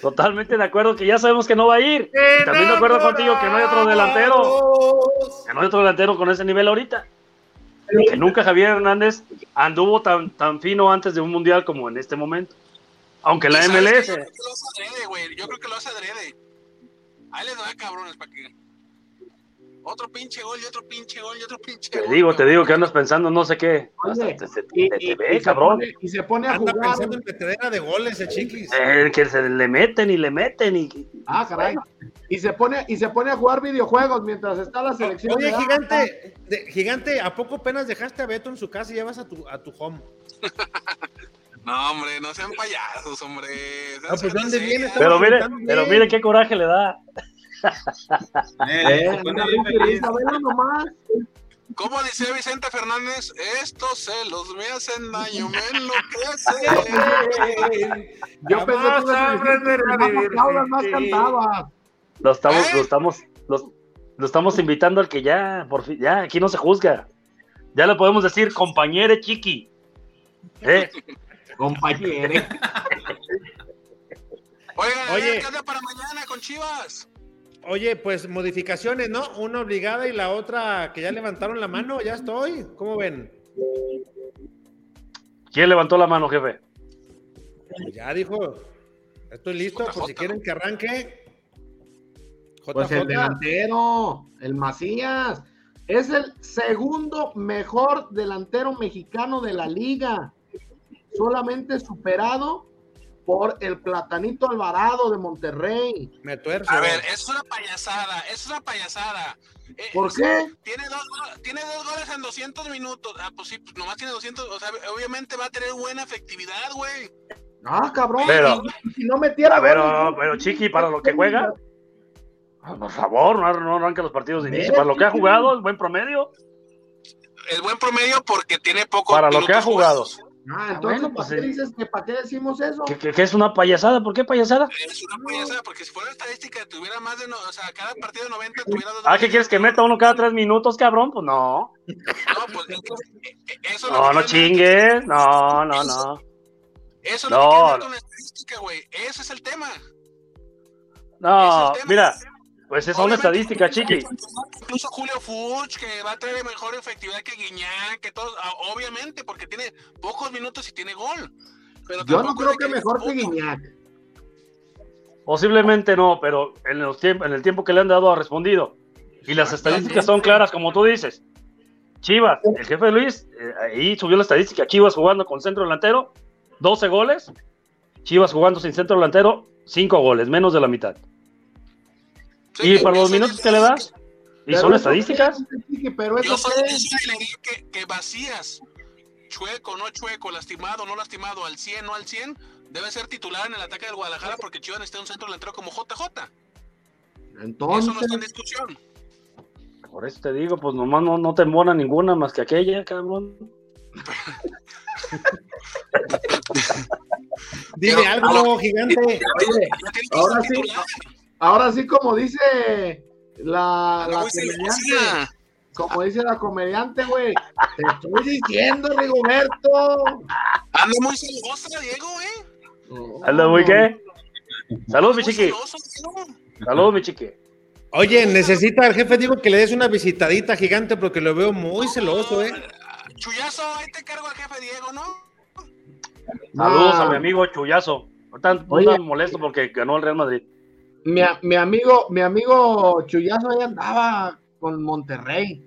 Speaker 6: Totalmente de acuerdo que ya sabemos que no va a ir. Y también de acuerdo contigo que no hay otro delantero, que no hay otro delantero con ese nivel ahorita. Que nunca Javier Hernández anduvo tan, tan fino antes de un mundial como en este momento. Aunque la. MLS.
Speaker 7: Yo creo que lo hace adrede, güey. Yo creo que lo hace adrede. Ahí les da cabrones para que. Otro pinche gol y otro pinche gol y otro pinche
Speaker 6: Te
Speaker 7: gol.
Speaker 6: digo, te
Speaker 7: cabrón.
Speaker 6: digo que andas pensando no sé qué.
Speaker 4: Oye,
Speaker 6: te, te-
Speaker 4: y,
Speaker 6: te- te
Speaker 4: y-
Speaker 6: ve,
Speaker 4: y se
Speaker 6: cabrón.
Speaker 4: pone, y se pone a
Speaker 3: Anda
Speaker 4: jugar.
Speaker 3: pensando en metedera de goles, el chiquis.
Speaker 6: Eh, que se le meten y le meten y
Speaker 4: Ah, caray. Y se pone, y se pone a jugar videojuegos mientras está la selección.
Speaker 3: Oye,
Speaker 4: de-
Speaker 3: gigante, de- gigante, ¿a poco apenas dejaste a Beto en su casa y ya vas a tu, a tu home? [LAUGHS]
Speaker 7: No, hombre, no sean payasos, hombre. Sean
Speaker 3: Ah, pues, ¿dónde
Speaker 7: serios.
Speaker 3: viene?
Speaker 6: Pero mire, pero mire qué coraje le da.
Speaker 5: Eh,
Speaker 4: Eh, nomás.
Speaker 7: ¿Cómo dice Vicente Fernández? Estos celos me hacen daño, me [LAUGHS] enloquecen.
Speaker 4: Yo pensé que más cantabas.
Speaker 6: Lo estamos,
Speaker 7: ¿Eh?
Speaker 6: lo estamos, lo, lo estamos invitando al que ya, por fin, ya, aquí no se juzga. Ya le podemos decir compañere chiqui. ¿Eh?
Speaker 4: Compañero.
Speaker 7: Oigan,
Speaker 3: Oye.
Speaker 7: ¿qué anda para mañana con Chivas?
Speaker 3: Oye, pues modificaciones, ¿no? Una obligada y la otra que ya levantaron la mano, ya estoy. ¿Cómo ven?
Speaker 6: ¿Quién levantó la mano, jefe?
Speaker 3: Pues ya dijo, estoy listo por
Speaker 7: JJ,
Speaker 3: si quieren que arranque.
Speaker 4: Pues el
Speaker 3: JJ.
Speaker 4: delantero, el Macías. Es el segundo mejor delantero mexicano de la liga. Solamente superado por el Platanito Alvarado de Monterrey.
Speaker 3: Me tuerzo.
Speaker 7: A ver, es una payasada, es una payasada. Eh,
Speaker 4: ¿Por qué?
Speaker 7: Tiene dos, tiene dos goles en 200 minutos. Ah, pues sí, pues nomás tiene 200. O sea, obviamente va a tener buena efectividad, güey.
Speaker 4: Ah, cabrón.
Speaker 6: Pero-
Speaker 4: si no metiera
Speaker 6: A ver,
Speaker 4: goles,
Speaker 6: pero,
Speaker 4: ¿no?
Speaker 6: pero Chiqui, para lo que juega, ah, por favor, no, no arranque los partidos de inicio. Para lo que ha jugado, el buen promedio.
Speaker 7: El buen promedio porque tiene poco.
Speaker 6: Para lo que ha jugado.
Speaker 4: Ah, entonces,
Speaker 6: bueno, pues,
Speaker 4: ¿para qué
Speaker 6: sí.
Speaker 4: dices que para qué decimos eso?
Speaker 6: Que, que- que es una payasada. ¿Por qué payasada?
Speaker 7: Es una payasada, porque si fuera estadística, tuviera más de. No, o sea, cada partido de 90 tuviera dos.
Speaker 6: Ah, ¿qué quieres que meta uno cada tres minutos, cabrón? Pues no.
Speaker 7: No, pues es que- eh, eh, eso
Speaker 6: No, no chingues. No, no, no.
Speaker 7: Eso es
Speaker 6: No.
Speaker 7: lo que quieren dar con la estadística, güey. Ese es el tema.
Speaker 6: No,
Speaker 7: Ese es el tema.
Speaker 6: mira, pues es una
Speaker 7: Obviamente,
Speaker 6: estadística, Chiqui.
Speaker 7: Incluso Julio Fuchs, que va a traer mejor efectividad que Guiñac, que todos, ah, obviamente, porque tiene pocos minutos y tiene gol. Pero
Speaker 4: Yo no creo que mejor que. Guiñac.
Speaker 6: Posiblemente no, pero en, los tiemp- en el tiempo que le han dado ha respondido. Y las estadísticas son claras, como tú dices. Chivas, el jefe Luis, eh, ahí subió la estadística. Chivas jugando con centro delantero, 12 goles. Chivas jugando sin centro delantero, 5 goles, menos de la mitad.
Speaker 7: Sí,
Speaker 6: y para los minutos que le das, y son estadísticas.
Speaker 4: qué, Pero
Speaker 7: Yo
Speaker 4: eso
Speaker 7: soy
Speaker 4: qué.
Speaker 7: de esa alegría que, que vacías, chueco, no chueco, lastimado, no lastimado, al 100, no al 100, debe ser titular en el ataque del Guadalajara porque Chivas necesita un centro delantero como JJ. Eso no
Speaker 4: Entonces,
Speaker 7: está en discusión.
Speaker 6: Por eso te digo, pues nomás no, no te embona ninguna más que aquella, cabrón.
Speaker 3: Dile
Speaker 7: Pero-
Speaker 3: algo, gigante.
Speaker 4: Oye, ahora sí,
Speaker 7: titular.
Speaker 4: Ahora sí, como dice la, comediante, como dice la comediante, güey, te estoy diciendo, Rigoberto.
Speaker 7: Anda muy celosa, Diego, ¿eh?
Speaker 6: ¿Anda muy qué? Saludos, mi chiqui.
Speaker 7: celoso, Diego.
Speaker 6: Saludos, mi chiqui.
Speaker 3: Oye, necesita el jefe, digo que le des una visitadita gigante porque lo veo muy celoso, ¿eh?
Speaker 7: Chuyazo, ahí te cargo al jefe Diego, ¿no?
Speaker 6: Saludos
Speaker 4: Ah,
Speaker 6: a mi amigo Chuyazo. Ahorita anda molesto porque ganó el Real Madrid.
Speaker 4: Mi, mi amigo, mi amigo Chuyazo ahí andaba con Monterrey.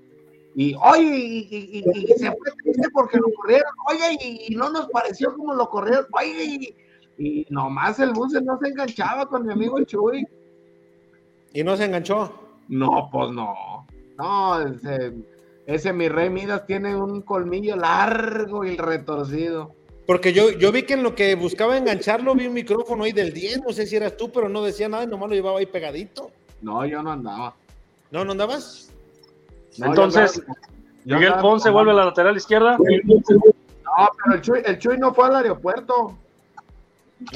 Speaker 4: Y oye, y, y- y- y se fue triste porque lo corrieron. Oye, y, no nos pareció como lo corrieron. Oye, y, y nomás el bus no se enganchaba con mi amigo Chuy.
Speaker 3: Y no se enganchó.
Speaker 4: No, pues no. No, ese, ese mi rey Midas tiene un colmillo largo y retorcido.
Speaker 3: Porque yo, yo vi que en lo que buscaba engancharlo vi un micrófono ahí del 10, no sé si eras tú, pero no decía nada y nomás lo llevaba ahí pegadito.
Speaker 4: No, yo no andaba.
Speaker 3: ¿No, no andabas?
Speaker 4: No, yo
Speaker 6: Entonces,
Speaker 4: andaba- yo
Speaker 6: Miguel
Speaker 4: andaba
Speaker 6: Ponce vuelve a la lateral izquierda.
Speaker 4: No, pero el Chuy, el Chuy no fue al aeropuerto.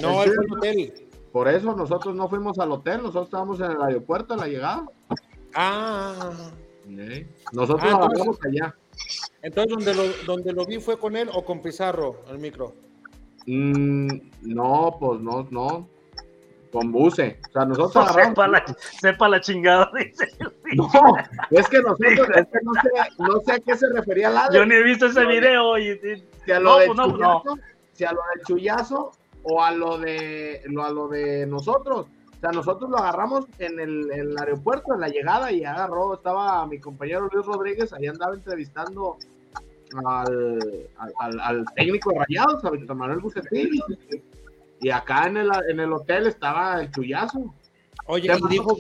Speaker 3: No, él fue
Speaker 4: Chuy-
Speaker 3: al hotel.
Speaker 4: Por eso nosotros no fuimos al hotel, nosotros estábamos en el aeropuerto en la llegada.
Speaker 3: Ah,
Speaker 4: Nosotros
Speaker 3: Ah,
Speaker 4: allá.
Speaker 3: Entonces donde lo, donde lo vi fue con él o con Pizarro, el micro.
Speaker 4: Mm, no, pues no, no. Con buce. O sea, nosotros [LAUGHS]
Speaker 6: Sepa
Speaker 4: agarramos.
Speaker 6: la, sepa la chingada, [LAUGHS] dice. [LAUGHS]
Speaker 4: No, es que nosotros, es que no sé, no sé a qué se refería la
Speaker 6: Yo ni he visto ese video. Y, y-
Speaker 4: si a lo
Speaker 6: No,
Speaker 4: del
Speaker 6: pues no, pues
Speaker 4: chullazo, si a lo del chullazo o a lo de lo, a lo de nosotros. O sea, nosotros lo agarramos en el, en el aeropuerto, en la llegada, y agarró, estaba mi compañero Luis Rodríguez, ahí andaba entrevistando al, al, técnico de Rayados, a Víctor Manuel Bucetín. Y acá en el, en el hotel estaba el chullazo.
Speaker 3: Oye, y dijo,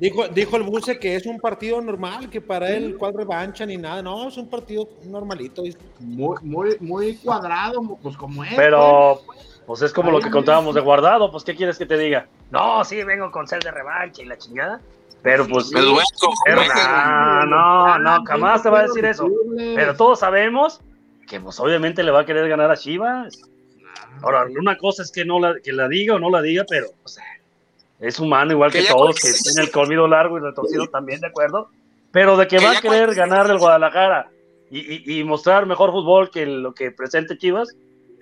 Speaker 3: dijo, dijo el buce que es un partido normal, que para él cuál revancha ni nada. No, es un partido normalito.
Speaker 4: Muy, muy, muy cuadrado, pues como es.
Speaker 6: Pero, pues es como lo que contábamos de guardado. Pues, ¿qué quieres que te diga? No, sí, vengo con sed de revancha y la chingada. Pero, pues,
Speaker 7: Me duele,
Speaker 6: pero,
Speaker 7: güey.
Speaker 6: no, no, no, jamás te va a decir eso. Pero todos sabemos que, pues, obviamente le va a querer ganar a Chivas. Ahora, una cosa es que no la, que la diga o no la diga, pero, o sea, es humano igual que,
Speaker 7: Que
Speaker 6: todos, que tiene el colmillo largo y retorcido también, ¿de acuerdo? Pero de que,
Speaker 7: Que
Speaker 6: va a querer ganarle al Guadalajara y, y- y mostrar mejor fútbol que lo que presente Chivas,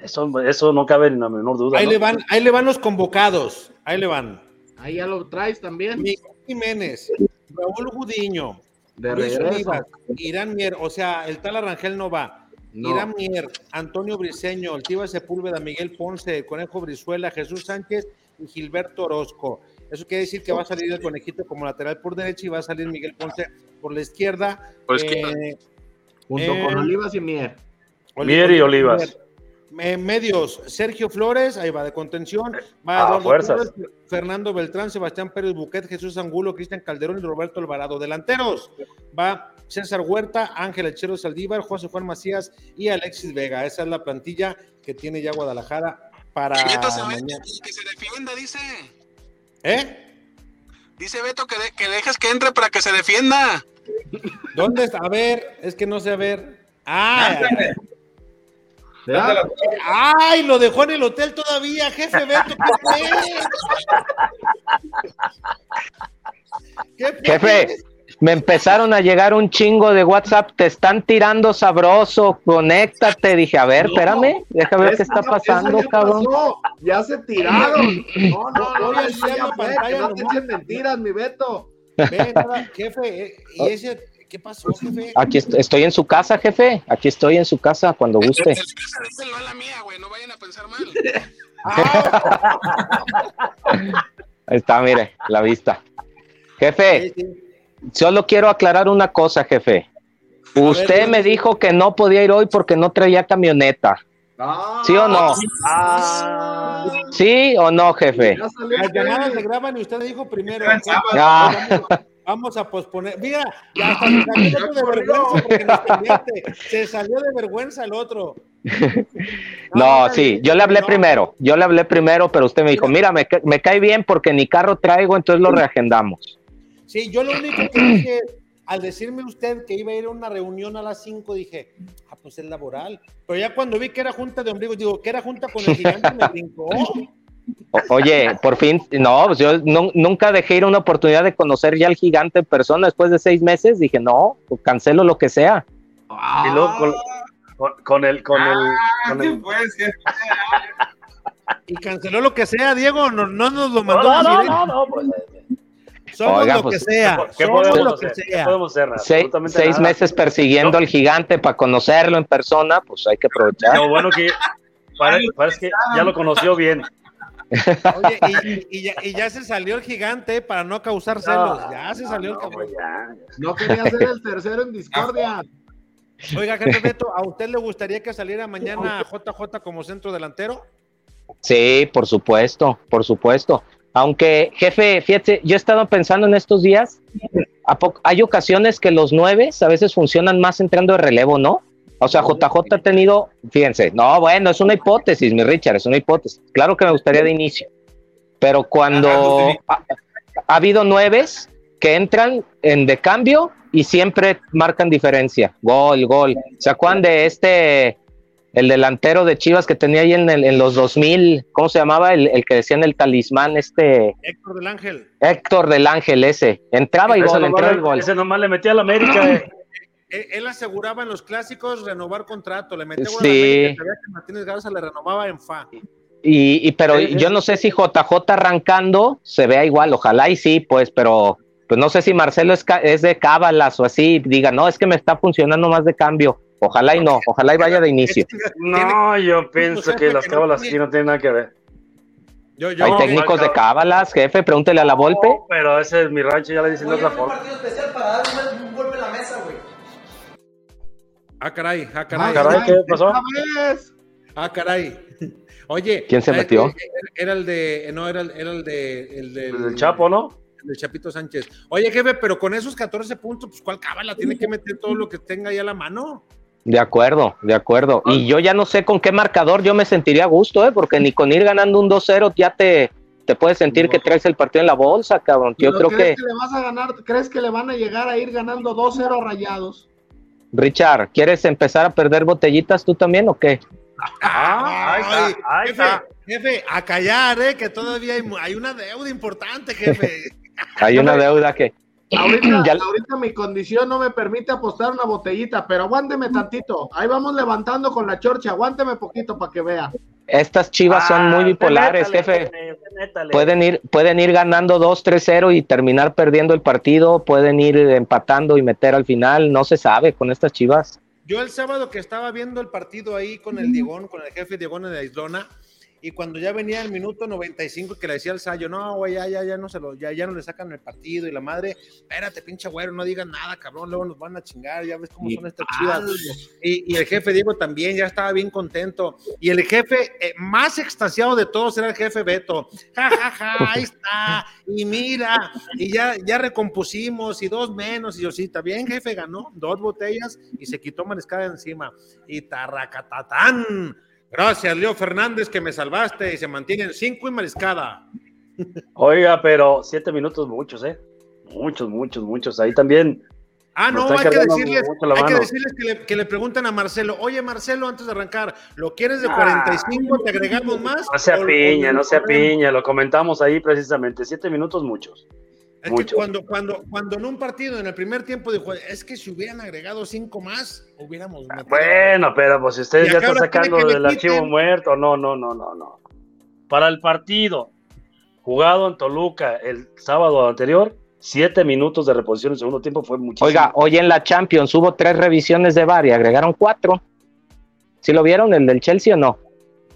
Speaker 6: eso, eso no cabe en la menor duda.
Speaker 3: Ahí
Speaker 6: ¿no?
Speaker 3: le van, ahí le van los convocados. Ahí le van.
Speaker 4: Ahí ya lo traes también.
Speaker 3: Miguel Jiménez, Raúl Gudiño,
Speaker 4: De
Speaker 3: Luis. Olivas, Irán Mier, o sea, el tal Arangel no va.
Speaker 4: No.
Speaker 3: Irán Mier, Antonio Briseño, el Tiva Sepúlveda, Miguel Ponce, el Conejo Brizuela, Jesús Sánchez y Gilberto Orozco. Eso quiere decir que va a salir el conejito como lateral por derecha y va a salir Miguel Ponce por la izquierda.
Speaker 7: Por izquierda.
Speaker 3: Eh,
Speaker 4: Junto
Speaker 3: Eh,
Speaker 4: con Olivas y Mier.
Speaker 6: Mier y Olivas.
Speaker 3: Eh, medios, Sergio Flores, ahí va de contención, va
Speaker 6: Ah,
Speaker 3: Eduardo
Speaker 6: fuerzas.
Speaker 3: Flores, Fernando Beltrán, Sebastián Pérez Buquet, Jesús Angulo, Cristian Calderón y Roberto Alvarado. Delanteros, va César Huerta, Ángel Echero Saldívar, José Juan Macías y Alexis Vega. Esa es la plantilla que tiene ya Guadalajara para
Speaker 7: Beto se mete
Speaker 3: mañana.
Speaker 7: y que se defienda, dice.
Speaker 3: ¿Eh?
Speaker 7: Dice Beto que, de- que dejes que entre para que se defienda.
Speaker 3: ¿Dónde está? A ver, es que no sé a ver. ¡Ah! ¡Ay! Lo dejó en el hotel todavía, jefe Beto. ¿Qué fue? ¿Qué?
Speaker 9: Jefe, me empezaron a llegar un chingo de WhatsApp, te están tirando sabroso, conéctate. Dije, a ver,
Speaker 4: No.
Speaker 9: espérame, déjame ver qué está
Speaker 4: no-
Speaker 9: pasando,
Speaker 4: ya
Speaker 9: cabrón.
Speaker 4: pasó, Ya se tiraron. [CLEARS THROAT] No, no, no, ya
Speaker 3: la
Speaker 4: fue,
Speaker 3: pantalla
Speaker 4: no te echen mentiras, mi Beto.
Speaker 3: Ve, nada, [LAUGHS] jefe, eh, ¿y ese qué pasó, jefe?
Speaker 9: Aquí est- estoy en su casa, jefe. Aquí estoy en su casa cuando guste.
Speaker 7: El casa díselo a la mía, güey. No vayan a pensar mal. [LAUGHS]
Speaker 9: Ahí está, mire, la vista. Jefe,
Speaker 3: Sí, sí.
Speaker 9: Solo quiero aclarar una cosa, jefe.
Speaker 3: A
Speaker 9: Usted
Speaker 3: ver,
Speaker 9: me dijo que no podía ir hoy porque no traía camioneta.
Speaker 4: Ah,
Speaker 9: ¿Sí o no?
Speaker 6: Ah,
Speaker 9: ¿Sí o no, jefe?
Speaker 3: Las llamadas se graban y usted dijo primero.
Speaker 9: Ah,
Speaker 3: Vamos, vamos a posponer. Mira, hasta se salió de vergüenza porque nos convierte. Se salió de vergüenza el otro. [LAUGHS]
Speaker 9: no, sí, yo le hablé primero. Yo le hablé primero, pero usted me dijo, mira, me, ca- me cae bien porque ni carro traigo, entonces lo reagendamos.
Speaker 3: Sí, yo lo único que dije, al decirme usted que iba a ir a una reunión a las 5, dije, ah, pues es laboral. Pero ya cuando vi que era junta de ombligos, digo, que era junta con el gigante, me brincó.
Speaker 9: O- Oye, por fin, no, pues yo nu- nunca dejé ir una oportunidad de conocer ya al gigante en persona después de seis meses. Dije, no, pues cancelo lo que sea.
Speaker 6: Y luego con, con- con el, con el, con
Speaker 5: ¿Qué
Speaker 6: el- [LAUGHS]
Speaker 5: pues? ¿Qué?
Speaker 3: Y canceló lo que sea, Diego, no, no nos lo
Speaker 6: No,
Speaker 3: mandó.
Speaker 6: no, no,
Speaker 3: decir,
Speaker 6: no, no, pues,
Speaker 3: Somos
Speaker 9: Oiga,
Speaker 3: lo
Speaker 9: pues,
Speaker 3: que sea,
Speaker 6: ¿qué
Speaker 3: somos
Speaker 6: podemos
Speaker 3: lo que sea.
Speaker 6: podemos hacer?
Speaker 9: Se- seis
Speaker 6: nada.
Speaker 9: meses persiguiendo
Speaker 6: No.
Speaker 9: al gigante para conocerlo en persona, pues hay que aprovechar.
Speaker 6: Lo bueno que parece, parece que ya lo conoció bien.
Speaker 3: Oye, y, y ya, y ya se salió el gigante para no causar celos. Ya se salió el
Speaker 6: No,
Speaker 3: cabrón.
Speaker 6: ya.
Speaker 4: No quería ser el tercero en discordia.
Speaker 3: Oiga, jefe Beto, ¿a usted le gustaría que saliera mañana JJ como centro delantero?
Speaker 9: Sí, por supuesto, por supuesto. Aunque, jefe, fíjate, yo he estado pensando en estos días, ¿a poco- hay ocasiones que los nueve a veces funcionan más entrando de relevo, ¿no? O sea, JJ ha tenido, fíjense, no, bueno, es una hipótesis, mi Richard, es una hipótesis. Claro que me gustaría de inicio, pero cuando ha, ha habido nueves que entran en de cambio y siempre marcan diferencia, gol, gol. ¿Se acuerdan de este, el delantero de Chivas que tenía ahí en, el- en los 2000, ¿cómo se llamaba? El, el que decía en el talismán, este
Speaker 3: Héctor del Ángel.
Speaker 9: Héctor del Ángel ese. Entraba y
Speaker 6: Ese
Speaker 9: gol,
Speaker 6: nomás
Speaker 9: entraba y
Speaker 6: le-
Speaker 9: gol.
Speaker 6: Ese nomás le metía a la América. eh. [COUGHS]
Speaker 3: Él, él aseguraba en los clásicos renovar contrato. Le metía gol a
Speaker 9: Sí.
Speaker 3: la América, sabía que Martínez Garza le renovaba en fa.
Speaker 9: Y, y pero
Speaker 6: Sí, sí.
Speaker 9: yo no sé si JJ arrancando se vea igual, ojalá y sí, pues, pero pues no sé si Marcelo es, ca- es de cábalas o así, diga, no, es que me está funcionando más de cambio. Ojalá y no, ojalá y vaya de inicio. [LAUGHS]
Speaker 6: No, yo pienso que las
Speaker 3: que no
Speaker 6: cábalas aquí no tienen nada que ver.
Speaker 3: Yo, yo,
Speaker 9: Hay
Speaker 6: No,
Speaker 9: técnicos de cábalas, jefe, pregúntele a la Volpe.
Speaker 6: No, pero ese es mi rancho, ya le dicen de otra
Speaker 10: un
Speaker 6: forma.
Speaker 10: partido especial para dar un, un golpe en la mesa, güey.
Speaker 3: Ah, caray, ah,
Speaker 6: Ah,
Speaker 3: caray.
Speaker 6: caray, ¿qué pasó?
Speaker 3: Ah, caray. [LAUGHS] Oye.
Speaker 9: ¿Quién se metió?
Speaker 3: Era el de. No, era el, era el de. El del,
Speaker 6: El del Chapo, ¿no?
Speaker 3: el del Chapito Sánchez. Oye, jefe, pero con esos 14 puntos, pues, ¿cuál cábala? Tiene que meter todo lo que tenga ahí a la mano.
Speaker 9: De acuerdo, de acuerdo. Y yo ya no sé con qué marcador yo me sentiría a gusto, ¿eh? porque ni con ir ganando un 2-0 ya te, te puedes sentir que traes el partido en la bolsa, cabrón. Yo
Speaker 4: ¿Pero
Speaker 9: creo
Speaker 4: ¿crees
Speaker 9: que,
Speaker 4: le vas a ganar? ¿Crees que le van a llegar a ir ganando 2-0 rayados?
Speaker 9: Richard, ¿quieres empezar a perder botellitas tú también o qué?
Speaker 6: Ah, ahí está, ahí
Speaker 3: jefe,
Speaker 6: está.
Speaker 3: jefe, a callar, ¿eh? Que todavía hay, hay una deuda importante, jefe.
Speaker 9: Hay una [LAUGHS] deuda que...
Speaker 4: Ahorita,
Speaker 9: Ya-
Speaker 4: ahorita mi condición no me permite apostar una botellita, pero aguánteme tantito. Ahí vamos levantando con la chorcha, aguánteme poquito para que vea.
Speaker 9: Estas chivas son
Speaker 6: Ah,
Speaker 9: muy bipolares,
Speaker 6: usted métale,
Speaker 9: jefe.
Speaker 6: métale.
Speaker 9: Pueden ir, pueden ir ganando 2-3-0 y terminar perdiendo el partido, pueden ir empatando y meter al final, no se sabe con estas chivas.
Speaker 3: Yo el sábado que estaba viendo el partido ahí con el Diegón, con el jefe Diegón en la Islona, y cuando ya venía el minuto 95 que le decía al Sayo, no, güey, ya, ya, ya no se lo, ya, ya no le sacan el partido, y la madre, espérate, pinche güero, no digas nada, cabrón, luego nos van a chingar, ya ves cómo son estas chivas. Y, y el jefe Diego también ya estaba bien contento. Y el jefe eh, más extasiado de todos era el jefe Beto. Ja, ja, ja, ahí está. Y mira, y ya, ya recompusimos y dos menos. Y yo, sí, está bien, jefe, ganó dos botellas y se quitó mariscada encima. Y tarracatatán. Gracias, Leo Fernández, que me salvaste y se mantiene en cinco y mariscada.
Speaker 6: Oiga, pero siete minutos muchos, ¿eh? Muchos, muchos, muchos. Ahí también.
Speaker 3: Ah, no, hay que decirles, hay que, decirles que, le, que le pregunten a Marcelo, oye Marcelo, antes de arrancar, ¿lo quieres de
Speaker 6: Ah.
Speaker 3: 45? ¿Te agregamos más?
Speaker 6: No sea
Speaker 3: ¿O- o
Speaker 6: piña, no sea piña. Lo comentamos ahí precisamente. Siete minutos muchos.
Speaker 3: Es
Speaker 6: Mucho.
Speaker 3: que cuando, cuando, cuando en un partido, en el primer tiempo, dijo, es que si hubieran agregado cinco más, hubiéramos metido.
Speaker 6: Bueno, pero pues si usted
Speaker 3: Y
Speaker 6: ya
Speaker 3: acá
Speaker 6: está
Speaker 3: ahora
Speaker 6: sacando del archivo muerto, no, no, no, no, no. Para el partido jugado en Toluca el sábado anterior, siete minutos de reposición en el segundo tiempo fue muchísimo.
Speaker 9: Oiga, hoy en la Champions hubo tres revisiones de VAR y agregaron cuatro. ¿Sí lo vieron, el del Chelsea o no?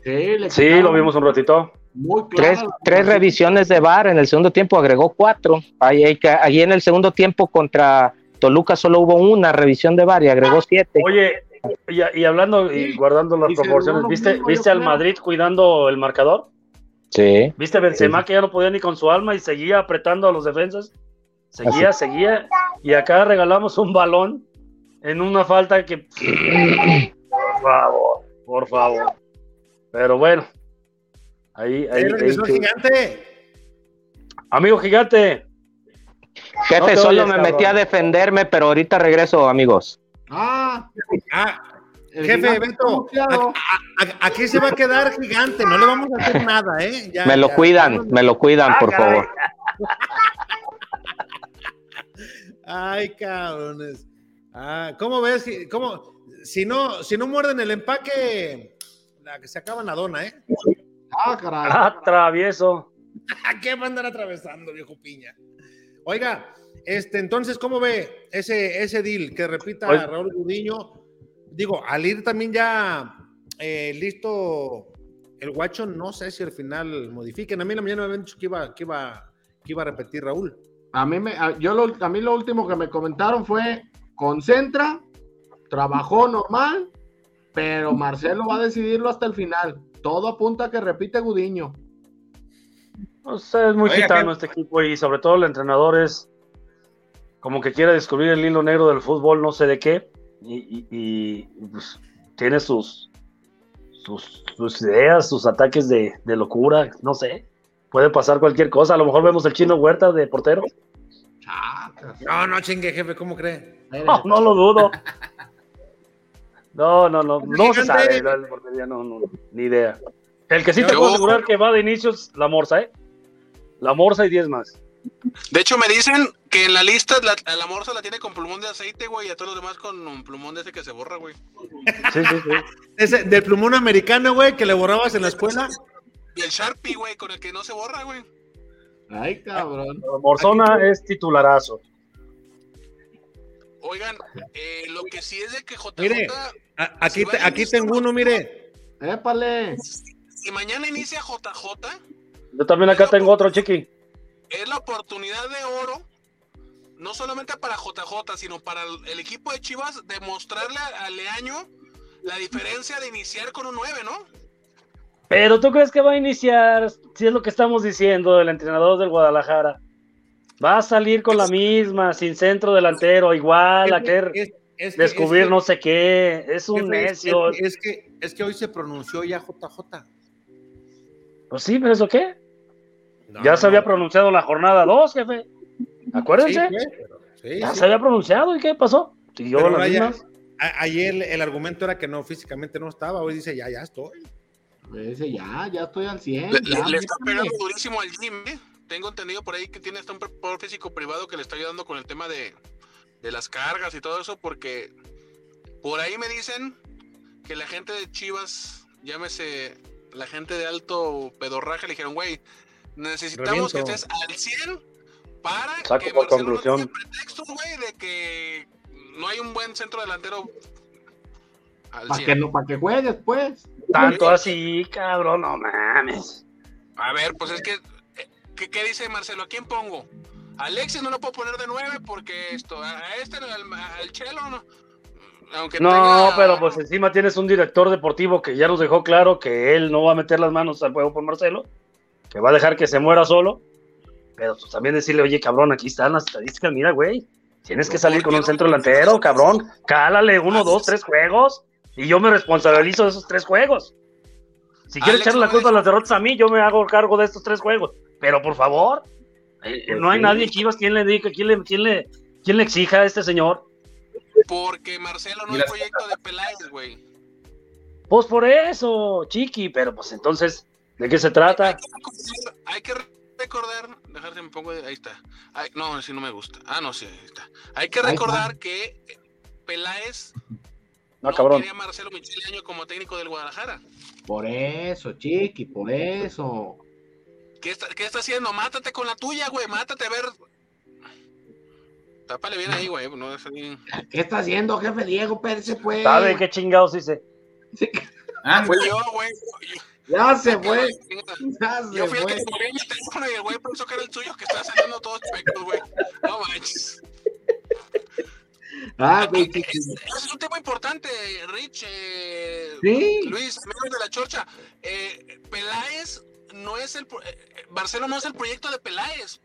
Speaker 4: Sí, le
Speaker 6: sí, lo vimos un ratito.
Speaker 4: Muy
Speaker 9: Tres, tres revisiones de VAR en el segundo tiempo, agregó cuatro. Ahí, ahí, en el segundo tiempo contra Toluca solo hubo una revisión de VAR y agregó siete.
Speaker 6: Oye, y, y hablando y guardando las
Speaker 4: y
Speaker 6: proporciones, ¿viste,
Speaker 4: mismo,
Speaker 6: ¿viste al
Speaker 4: creo.
Speaker 6: Madrid cuidando el marcador?
Speaker 9: Sí.
Speaker 6: ¿Viste a Benzema que ya no podía ni con su alma y seguía apretando a los defensas? Seguía, seguía. Y acá regalamos un balón en una falta que... Por favor, por favor. Pero bueno. Ahí, ahí,
Speaker 3: regresó gigante.
Speaker 6: Amigo gigante,
Speaker 9: Jefe,
Speaker 4: No
Speaker 9: solo
Speaker 4: oyes,
Speaker 9: me metí a defenderme, pero ahorita regreso, amigos.
Speaker 4: Ah,
Speaker 3: Ah,
Speaker 4: el
Speaker 3: jefe, Beto,
Speaker 4: confiado.
Speaker 3: a- a- aquí se va a quedar gigante, no le vamos a hacer nada, ¿eh? [LAUGHS] Ya-
Speaker 9: Me lo
Speaker 3: ya-
Speaker 9: cuidan, me lo cuidan, por favor. [LAUGHS]
Speaker 3: Ay, cabrones. Ah, ¿cómo ves? Si- ¿Cómo? Si no, si no muerden el empaque, la que se acaba la dona, ¿eh?
Speaker 4: Ah, caray.
Speaker 6: Ah, travieso. [LAUGHS]
Speaker 3: ¿A qué va a andar atravesando, viejo piña? Oiga, este, entonces, ¿cómo ve ese, ese deal que repita
Speaker 6: Oye.
Speaker 3: Raúl Gudiño? Digo, al ir también ya eh, listo el guacho, no sé si al final modifiquen. A mí en la mañana me habían dicho que iba, que iba, que iba a repetir Raúl.
Speaker 4: A mí, me, a, yo lo, a mí lo último que me comentaron fue, concentra, trabajó normal, pero Marcelo va a decidirlo hasta el final. Todo apunta a que repite Gudiño.
Speaker 6: No sé, es muy
Speaker 5: Oiga,
Speaker 6: gitano
Speaker 5: ¿qué-
Speaker 6: este equipo y sobre todo el entrenador es como que quiere descubrir el hilo negro del fútbol, no sé de qué, y, y- y, pues, tiene sus, sus, sus ideas, sus ataques de, de locura, no sé. Puede pasar cualquier cosa. A lo mejor vemos el chino Huerta de portero.
Speaker 3: No, no chingue, jefe, ¿cómo cree? [LAUGHS]
Speaker 6: No, no lo dudo. No, no, no. No se sabe. la portería, no, no, ni idea. El que sí te
Speaker 7: Yo-
Speaker 6: puedo asegurar que va de inicio es la Morsa, ¿eh? La Morsa y 10 más.
Speaker 7: De hecho, me dicen que en la lista la, la morsa la tiene con plumón de aceite, güey, y a todos los demás con un plumón de ese que se borra, güey.
Speaker 6: Sí, sí, sí.
Speaker 3: Ese del plumón americano, güey, que le borrabas en la escuela.
Speaker 7: Y el Sharpie, güey, con el que no se borra, güey.
Speaker 4: Ay, cabrón.
Speaker 6: Morzona es titularazo.
Speaker 7: Oigan, eh, lo que sí es de que JJ,
Speaker 3: Mire, A- aquí, te- aquí tengo uno, mire.
Speaker 4: Épale.
Speaker 7: si mañana inicia JJ,
Speaker 6: Yo también acá tengo otro chiqui.
Speaker 7: es la oportunidad de oro, no solamente para JJ, sino para el, el equipo de Chivas, demostrarle a, a Leaño la diferencia de iniciar con un 9, ¿no?
Speaker 6: Pero tú crees que va a iniciar, si es lo que estamos diciendo del entrenador del Guadalajara. Va a salir con la misma, sin centro delantero, igual, a querer
Speaker 3: Es- es que-
Speaker 6: descubrir
Speaker 3: es que-
Speaker 6: no sé qué. Es un necio.
Speaker 3: Es, es que, es que hoy se pronunció ya JJ.
Speaker 6: Pues sí, pero ¿eso qué?
Speaker 3: No,
Speaker 6: ya se había
Speaker 3: no.
Speaker 6: pronunciado la jornada 2, jefe. Acuérdense.
Speaker 3: Sí, pero- sí,
Speaker 6: ya
Speaker 3: sí.
Speaker 6: se había pronunciado. ¿Y qué pasó? Siguió
Speaker 3: Pero
Speaker 6: las
Speaker 3: ahora ya-
Speaker 6: mismas.
Speaker 3: a- ayer el, el argumento era que no, físicamente no estaba. Hoy dice, ya, ya estoy.
Speaker 4: Ese ya, ya estoy al 100.
Speaker 7: Le,
Speaker 4: ya,
Speaker 7: le está pegando durísimo al gym, ¿eh? Tengo entendido por ahí que tiene hasta un preparador físico privado que le está ayudando con el tema de, de las cargas y todo eso, porque por ahí me dicen que la gente de Chivas, llámese la gente de alto pedorraje, le dijeron, güey, necesitamos
Speaker 3: Reviento.
Speaker 7: que estés al 100 para
Speaker 6: Saco
Speaker 7: que
Speaker 6: por
Speaker 7: Marcelo
Speaker 6: conclusión.
Speaker 7: no tenga pretextos, güey, de que no hay un buen centro delantero al
Speaker 4: Para
Speaker 7: 100.
Speaker 4: que, no, pa' que juegues, pues.
Speaker 6: Tanto así, cabrón, no mames.
Speaker 7: A ver, pues es que, ¿qué, qué dice Marcelo? ¿A quién pongo? A Alexis no lo puedo poner de nueve porque esto, a este, al, al Chelo, no. Aunque
Speaker 6: No,
Speaker 7: tenga-
Speaker 6: pero pues encima tienes un director deportivo que ya nos dejó claro que él no va a meter las manos al juego por Marcelo, que va a dejar que se muera solo. Pero pues también decirle, oye, cabrón, aquí están las estadísticas, mira, güey. Tienes que salir con un centro delantero, cabrón. Cálale uno, dos, tres juegos. Y yo me responsabilizo de esos tres juegos. Si quieres echarle la culpa a las derrotas a mí, yo me hago cargo de estos tres juegos. Pero por favor, eh,
Speaker 4: Pues
Speaker 6: no hay
Speaker 4: sí.
Speaker 6: nadie en Chivas quien le diga, quien le, quién le, quién le exija a este señor.
Speaker 7: Porque Marcelo no es proyecto de Peláez, güey.
Speaker 6: Pues por eso, chiqui, pero pues entonces, ¿de qué se trata?
Speaker 7: Hay que recordar, hay que recordar, dejar que me pongo, ahí está. Ay, no, si no me gusta. Ah, no, sí, ahí está. Hay que recordar que Peláez
Speaker 6: No,
Speaker 7: no
Speaker 6: cabrón.
Speaker 7: quería a Marcelo Micheleño como técnico del Guadalajara.
Speaker 4: Por eso, chiqui, por eso.
Speaker 7: ¿Qué está, ¿Qué está haciendo? Mátate con la tuya, güey. Mátate a ver. Tápale bien ahí, güey. No es ahí.
Speaker 4: ¿Qué está haciendo, jefe Diego? Pérez, pues.
Speaker 6: ¿Sabe qué chingados hice?
Speaker 5: Ah,
Speaker 7: Fui yo, güey. Yo-
Speaker 4: Ya se fue. Ya
Speaker 7: Yo fui el que
Speaker 4: fue.
Speaker 7: moví mi teléfono y el güey pensó que era el suyo que estaba saliendo todos chuecos, güey. No manches.
Speaker 4: Ah, güey,
Speaker 7: Ese ese es un tema importante, Rich. eh,
Speaker 4: Sí.
Speaker 7: Luis, amigos de la Chorcha. Eh, Peláez no es el. pro- eh, eh, Barcelona no es el proyecto de Peláez.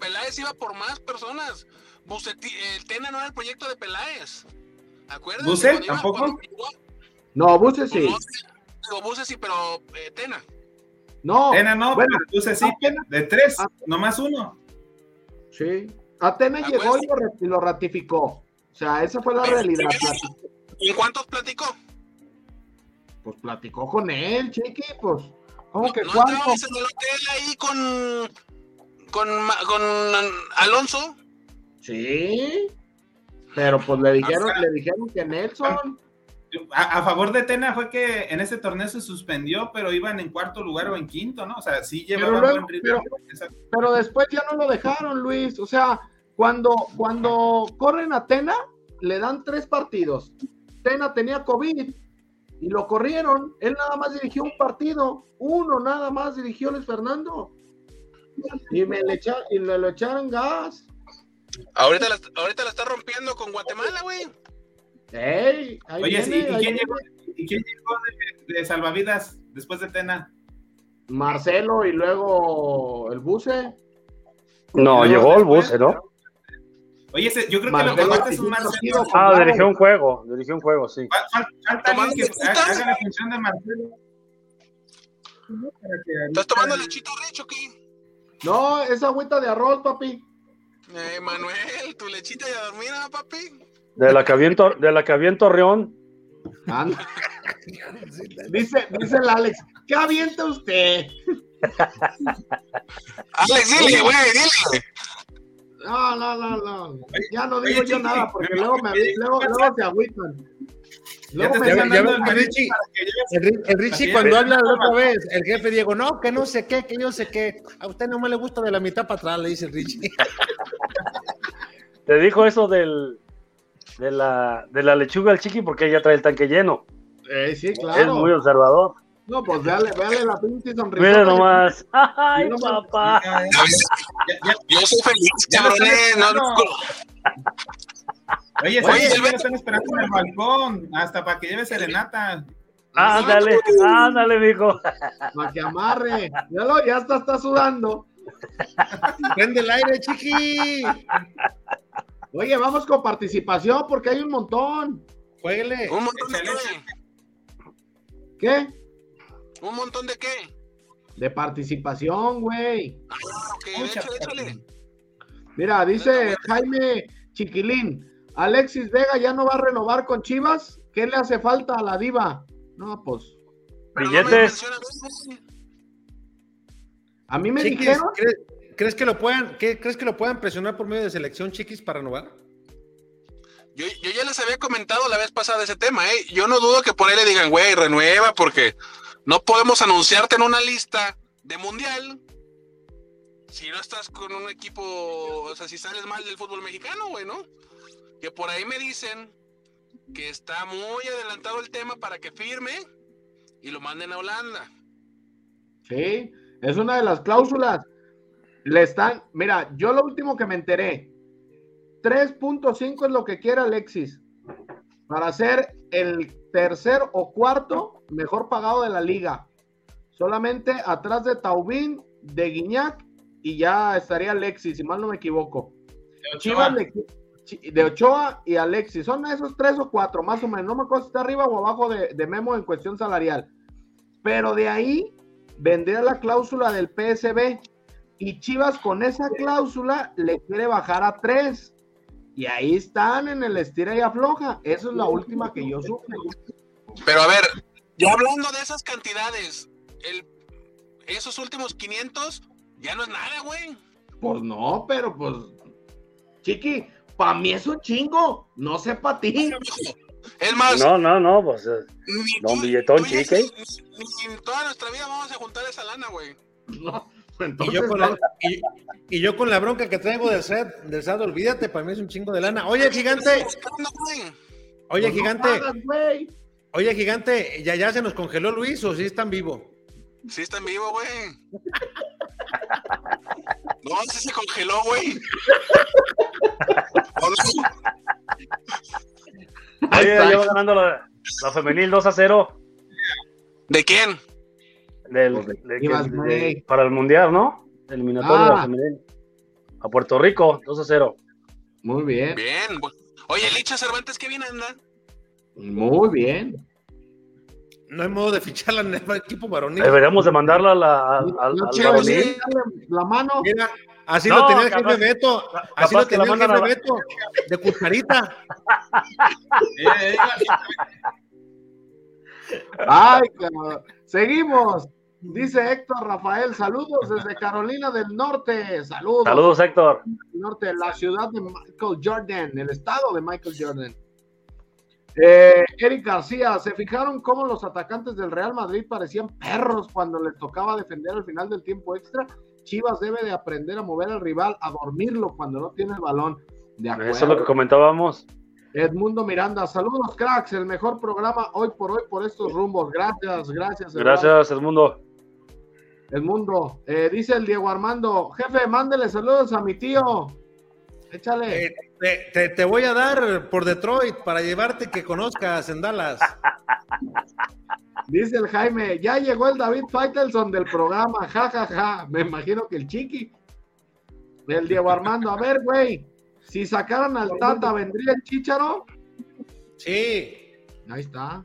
Speaker 7: Peláez iba por más personas. Bucetí, eh, Tena no era el proyecto de Peláez. ¿Acuerdas?
Speaker 5: ¿Bucet? ¿Tampoco?
Speaker 4: No, Buses sí.
Speaker 7: Digo, Bucet sí, pero eh, Tena.
Speaker 4: No.
Speaker 5: Tena no,
Speaker 4: Bueno,
Speaker 5: pero puse sí,
Speaker 4: apenas-
Speaker 5: de tres,
Speaker 4: ah.
Speaker 5: nomás uno.
Speaker 4: Sí. Atena
Speaker 7: Ah,
Speaker 4: llegó
Speaker 7: pues.
Speaker 4: y lo, y ratificó. O sea, esa fue la realidad.
Speaker 7: ¿En cuántos platicó?
Speaker 4: Pues platicó con él, chiqui, pues. ¿Cómo que
Speaker 7: ¿No
Speaker 4: cuánto?
Speaker 7: en el hotel ahí con, con, con Alonso?
Speaker 4: Sí. Pero pues le dijeron, le dijeron que Nelson.
Speaker 5: A, a favor de Tena fue que en ese torneo se suspendió, pero iban en cuarto lugar o en quinto, ¿no? O sea, sí
Speaker 4: Pero
Speaker 5: llevaban
Speaker 4: luego-
Speaker 5: buen ritmo. Esa-
Speaker 4: Pero después ya no lo dejaron, Luis. O sea, cuando, cuando corren a Tena, le dan tres partidos. Tena tenía COVID y lo corrieron. Él nada más dirigió un partido. Uno nada más dirigió Luis Fernando. Y me le, echa- y le lo echaron gas.
Speaker 7: Ahorita la, ahorita la está rompiendo con Guatemala, güey.
Speaker 4: Ey, ahí
Speaker 5: Oye,
Speaker 4: viene,
Speaker 5: ¿y
Speaker 4: ahí
Speaker 5: quién llegó, y quién llegó de, de salvavidas después de Tena?
Speaker 4: Marcelo y luego el buce.
Speaker 6: No, llegó el bus, ¿no?
Speaker 5: Oye, ese- yo creo que lo que falta es un Marcelo.
Speaker 6: Ah, dirigió un juego, dirigió un juego, sí.
Speaker 5: Fal- fal- Falta alguien que
Speaker 7: ¿Tomando
Speaker 5: haga, la función de Marcelo.
Speaker 7: ¿Estás tomando lechito Rich o qué?
Speaker 4: No, esa agüita de arroz, papi.
Speaker 7: Eh, Manuel, tu lechita y a dormir, ¿ah, papi?
Speaker 6: De la que había en, de la que había en Torreón.
Speaker 4: Anda. dice, dice el Alex, ¿qué avienta usted?
Speaker 7: Alex, dile, güey, dile.
Speaker 4: No, no, no, no. Ya no digo
Speaker 5: Oye,
Speaker 4: yo
Speaker 5: Chiqui,
Speaker 4: nada porque
Speaker 5: me-
Speaker 4: luego, me,
Speaker 5: me-
Speaker 4: luego,
Speaker 5: me-
Speaker 4: luego se agüitan.
Speaker 5: Ya
Speaker 4: Luego
Speaker 5: te
Speaker 4: me
Speaker 3: ya- ya-
Speaker 5: el
Speaker 3: Richie. El, el Richie cuando
Speaker 5: es.
Speaker 3: habla la otra vez, el jefe Diego, no, que no sé qué, que yo sé qué. A usted no me le gusta de la mitad para atrás, le dice el Richie.
Speaker 6: Te dijo eso del, de, la, de la lechuga al chiqui porque ella trae el tanque lleno.
Speaker 4: Eh, sí,
Speaker 6: Es
Speaker 4: claro.
Speaker 6: muy observador.
Speaker 4: No, pues véale, véale la pinche sonrisa.
Speaker 6: Mira nomás. Ay,
Speaker 4: nomás.
Speaker 6: papá.
Speaker 5: Ya, ya- ya-
Speaker 7: Yo soy feliz, cabrones. No,
Speaker 5: esperando. Oye,
Speaker 7: Oye,
Speaker 5: ¿sabes
Speaker 7: el
Speaker 5: que ya
Speaker 7: Beto-
Speaker 5: están esperando en el balcón? Hasta para que lleve serenata.
Speaker 6: Ándale, ándale, mijo.
Speaker 4: Para que amarre. Ya, lo, ya está, está sudando.
Speaker 3: Prende el aire, chiqui.
Speaker 4: Oye, vamos con participación porque hay un montón.
Speaker 3: Jueguele.
Speaker 7: ¿Un montón de qué? ¿Un montón de qué?
Speaker 4: De participación, güey.
Speaker 7: Ah, ok,
Speaker 5: Mucha
Speaker 7: échale, échale.
Speaker 4: Mira, dice Jaime Chiquilín, Alexis Vega ya no va a renovar con Chivas. ¿Qué le hace falta a la diva? No, pues,
Speaker 7: no
Speaker 6: Billetes.
Speaker 4: a mí me
Speaker 3: Chiquis,
Speaker 4: dijeron,
Speaker 3: ¿crees, crees que lo puedan, qué- ¿crees que lo puedan presionar por medio de selección, chiquis, para renovar?
Speaker 7: Yo, yo ya les había comentado la vez pasada ese tema, ¿eh? Yo no dudo que por ahí le digan, güey, renueva, porque no podemos anunciarte en una lista de mundial si no estás con un equipo, o sea, si sales mal del fútbol mexicano, güey, ¿no? Que por ahí me dicen que está muy adelantado el tema para que firme y lo manden a Holanda.
Speaker 4: sí, es una de las cláusulas. Le están, mira, yo lo último que me enteré, 3.5 es lo que quiere Alexis para ser el tercer o cuarto mejor pagado de la liga. Solamente atrás de Taubín, de Guiñac y ya estaría Alexis, si mal no me equivoco.
Speaker 5: de Ochoa.
Speaker 4: Chivas le de Ochoa y Alexis. Son esos tres o cuatro, más o menos. No me acuerdo si está arriba o abajo de, de Memo en cuestión salarial. Pero de ahí vendría la cláusula del PSB. Y Chivas con esa cláusula le quiere bajar a tres. Y ahí están en el estira y afloja. Esa es la última que yo supe.
Speaker 7: Pero a ver, ya hablando de esas cantidades, el, esos últimos 500 ya no es nada, güey.
Speaker 4: Pues no, pero pues. Chiqui, para mí es un chingo. No sé para ti.
Speaker 7: Es más,
Speaker 6: No, no, no, pues. eh,
Speaker 7: ni
Speaker 6: don billetón,
Speaker 7: yo
Speaker 6: chique.
Speaker 7: ni- ni en toda nuestra vida vamos a juntar esa lana, güey.
Speaker 4: No,
Speaker 3: Y
Speaker 4: entonces,
Speaker 3: yo, con
Speaker 4: no.
Speaker 3: la, y, y yo con la bronca que traigo del set, del SAT, olvídate, para mí es un chingo de lana. Oye, gigante,
Speaker 7: Buscando, güey.
Speaker 3: oye,
Speaker 4: Pues
Speaker 3: gigante. Oye, gigante, ¿ya, ¿ya se nos congeló Luis o sí están vivo?
Speaker 7: Sí está en vivo, güey. No, sí se congeló, güey. [LAUGHS]
Speaker 6: Oye, va ganando la, la femenil 2 a 0
Speaker 7: ¿De quién?
Speaker 6: del,
Speaker 4: Pues,
Speaker 6: de- para el mundial, ¿no? Eliminatorio de la
Speaker 4: Ah.
Speaker 6: femenil. A Puerto Rico, 2 a 0.
Speaker 4: Muy bien.
Speaker 7: Bien. Oye, Licha Cervantes, ¿qué bien anda?
Speaker 4: Muy bien.
Speaker 3: No hay modo de ficharla en el equipo varonil.
Speaker 6: Deberíamos de mandarla a la, al
Speaker 4: No,
Speaker 6: al varonil.
Speaker 4: la mano.
Speaker 3: Mira, así
Speaker 6: No,
Speaker 3: lo tenía el
Speaker 6: capaz-
Speaker 3: jefe Beto. Así lo tenía
Speaker 6: la
Speaker 3: el jefe
Speaker 6: a-
Speaker 3: Beto. De cucharita. [LAUGHS]
Speaker 5: Eh, eh,
Speaker 4: Ay, cabrón. Seguimos. Dice Héctor Rafael, saludos desde Carolina del Norte. Saludos.
Speaker 6: Saludos, Héctor.
Speaker 4: Norte, la ciudad de Michael Jordan, el estado de Michael Jordan. Eh, Eric García, ¿se fijaron cómo los atacantes del Real Madrid parecían perros cuando les tocaba defender al final del tiempo extra? Chivas debe de aprender a mover al rival, a dormirlo cuando no tiene el balón. De acuerdo.
Speaker 6: Eso es lo que comentábamos.
Speaker 4: Edmundo Miranda, saludos cracks, el mejor programa hoy por hoy por estos rumbos. Gracias, gracias. Eduardo.
Speaker 6: Gracias, Edmundo.
Speaker 4: Edmundo, eh, dice el Diego Armando, jefe, mándele saludos a mi tío. Échale.
Speaker 3: Eh, te, te- te voy a dar por Detroit para llevarte que conozcas en Dallas.
Speaker 4: Dice el Jaime, ya llegó el David Faitelson del programa, ja, ja, ja. Me imagino que el chiqui. El Diego Armando, a ver, güey, si sacaran al Tata, ¿vendría el Chícharo?
Speaker 3: Sí.
Speaker 4: Ahí está.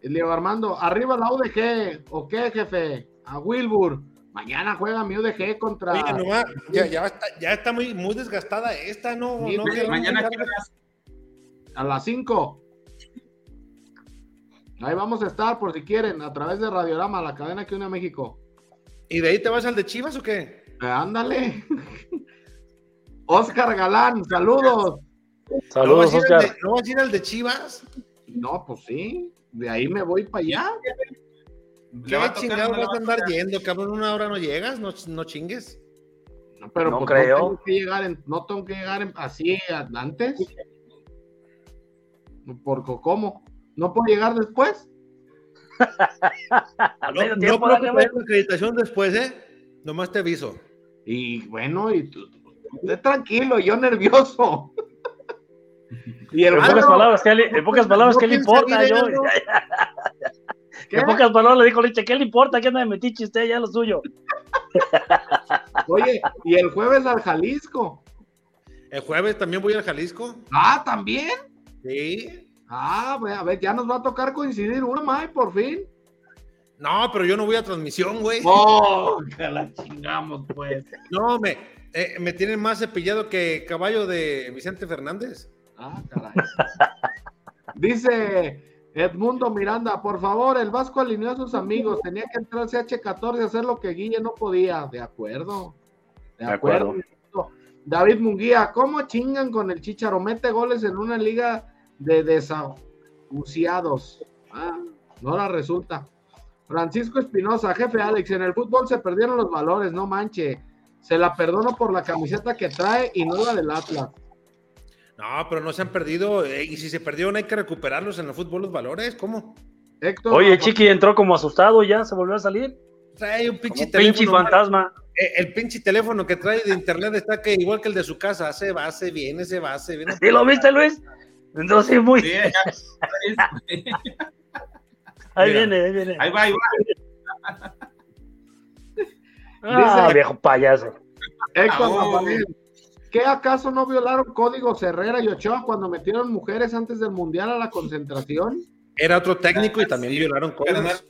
Speaker 4: El Diego Armando, arriba la UDG, ¿o qué, jefe? A Wilbur. Mañana juega mi UDG contra.
Speaker 3: Oye, nomás, ya, ya está, ya está muy, muy desgastada esta, ¿no?
Speaker 4: Sí,
Speaker 3: no
Speaker 5: mañana.
Speaker 4: A las 5. Ahí vamos a estar, por si quieren, a través de Radiorama, la cadena que une a México.
Speaker 3: ¿Y de ahí te vas al de Chivas o qué?
Speaker 4: Eh, ándale. Oscar Galán, saludos.
Speaker 3: ¿No
Speaker 6: Saludos,
Speaker 3: vas,
Speaker 6: Oscar.
Speaker 3: de, ¿No vas a ir al de Chivas?
Speaker 4: No, pues sí. De ahí me voy para allá.
Speaker 3: ¿Qué
Speaker 5: va no le
Speaker 3: vas
Speaker 5: va
Speaker 3: a andar yendo, cabrón? Una hora no llegas, no, no chingues.
Speaker 4: No, pero
Speaker 6: No
Speaker 4: pues,
Speaker 6: creo.
Speaker 4: tengo que llegar en- no tengo que llegar en- así antes. Por cómo. ¿No puedo llegar después? [LAUGHS]
Speaker 3: No, no
Speaker 6: tiempo,
Speaker 3: creo que
Speaker 6: dale,
Speaker 3: te den la acreditación después, ¿eh? Nomás te aviso.
Speaker 4: Y bueno, y tú, tranquilo, yo nervioso. y el
Speaker 6: En pocas
Speaker 4: güero,
Speaker 6: palabras, ¿qué le, en pocas palabras,
Speaker 3: no
Speaker 6: ¿qué le importa? Yo, [LAUGHS] en pocas palabras le dijo Liche, ¿qué le importa? ¿Qué anda de metiche usted? Ya lo suyo. [LAUGHS]
Speaker 4: Oye, y el jueves al Jalisco.
Speaker 3: El jueves también voy al Jalisco.
Speaker 4: Ah, también.
Speaker 3: Sí.
Speaker 4: Ah, a ver, ya nos va a tocar coincidir una más, por fin.
Speaker 3: No, pero yo no voy a transmisión, güey.
Speaker 4: Oh, que la chingamos, pues.
Speaker 3: No, me, eh, me tienen más cepillado que caballo de Vicente Fernández.
Speaker 4: Ah, caray. Dice Edmundo Miranda, por favor, el Vasco alineó a sus amigos, tenía que entrar al CH14 a hacer lo que Guille no podía. De acuerdo. De
Speaker 6: De
Speaker 4: acuerdo.
Speaker 6: acuerdo.
Speaker 4: David Munguía, ¿cómo chingan con el Chicharo? Mete goles en una liga de desahuciados. Ah, no la resulta. Francisco Espinosa, jefe Alex, en el fútbol se perdieron los valores, no manche. Se la perdono por la camiseta que trae y no la del Atlas.
Speaker 3: No, pero no se han perdido. eh, y si se perdieron, hay que recuperarlos en el fútbol, los valores. ¿Cómo?
Speaker 4: Héctor,
Speaker 6: Oye, Chiqui entró como asustado y ya se volvió a salir.
Speaker 3: Trae un pinche
Speaker 6: Como pinche
Speaker 3: teléfono.
Speaker 6: fantasma.
Speaker 3: eh, El pinche teléfono que trae de internet está que igual que el de su casa. Se va, se viene, se va, se viene.
Speaker 6: ¿Sí lo viste, Luis? Entonces, muy.
Speaker 5: Sí. [LAUGHS]
Speaker 6: Ahí
Speaker 3: Mira.
Speaker 6: viene, ahí viene.
Speaker 5: Ahí va, ahí va.
Speaker 6: Ah,
Speaker 4: Dice-
Speaker 6: viejo payaso.
Speaker 4: Héctor
Speaker 5: Ah, oh.
Speaker 4: ¿Qué acaso no violaron códigos Herrera y Ochoa cuando metieron mujeres antes del Mundial a la concentración?
Speaker 3: Era otro técnico y también violaron códigos.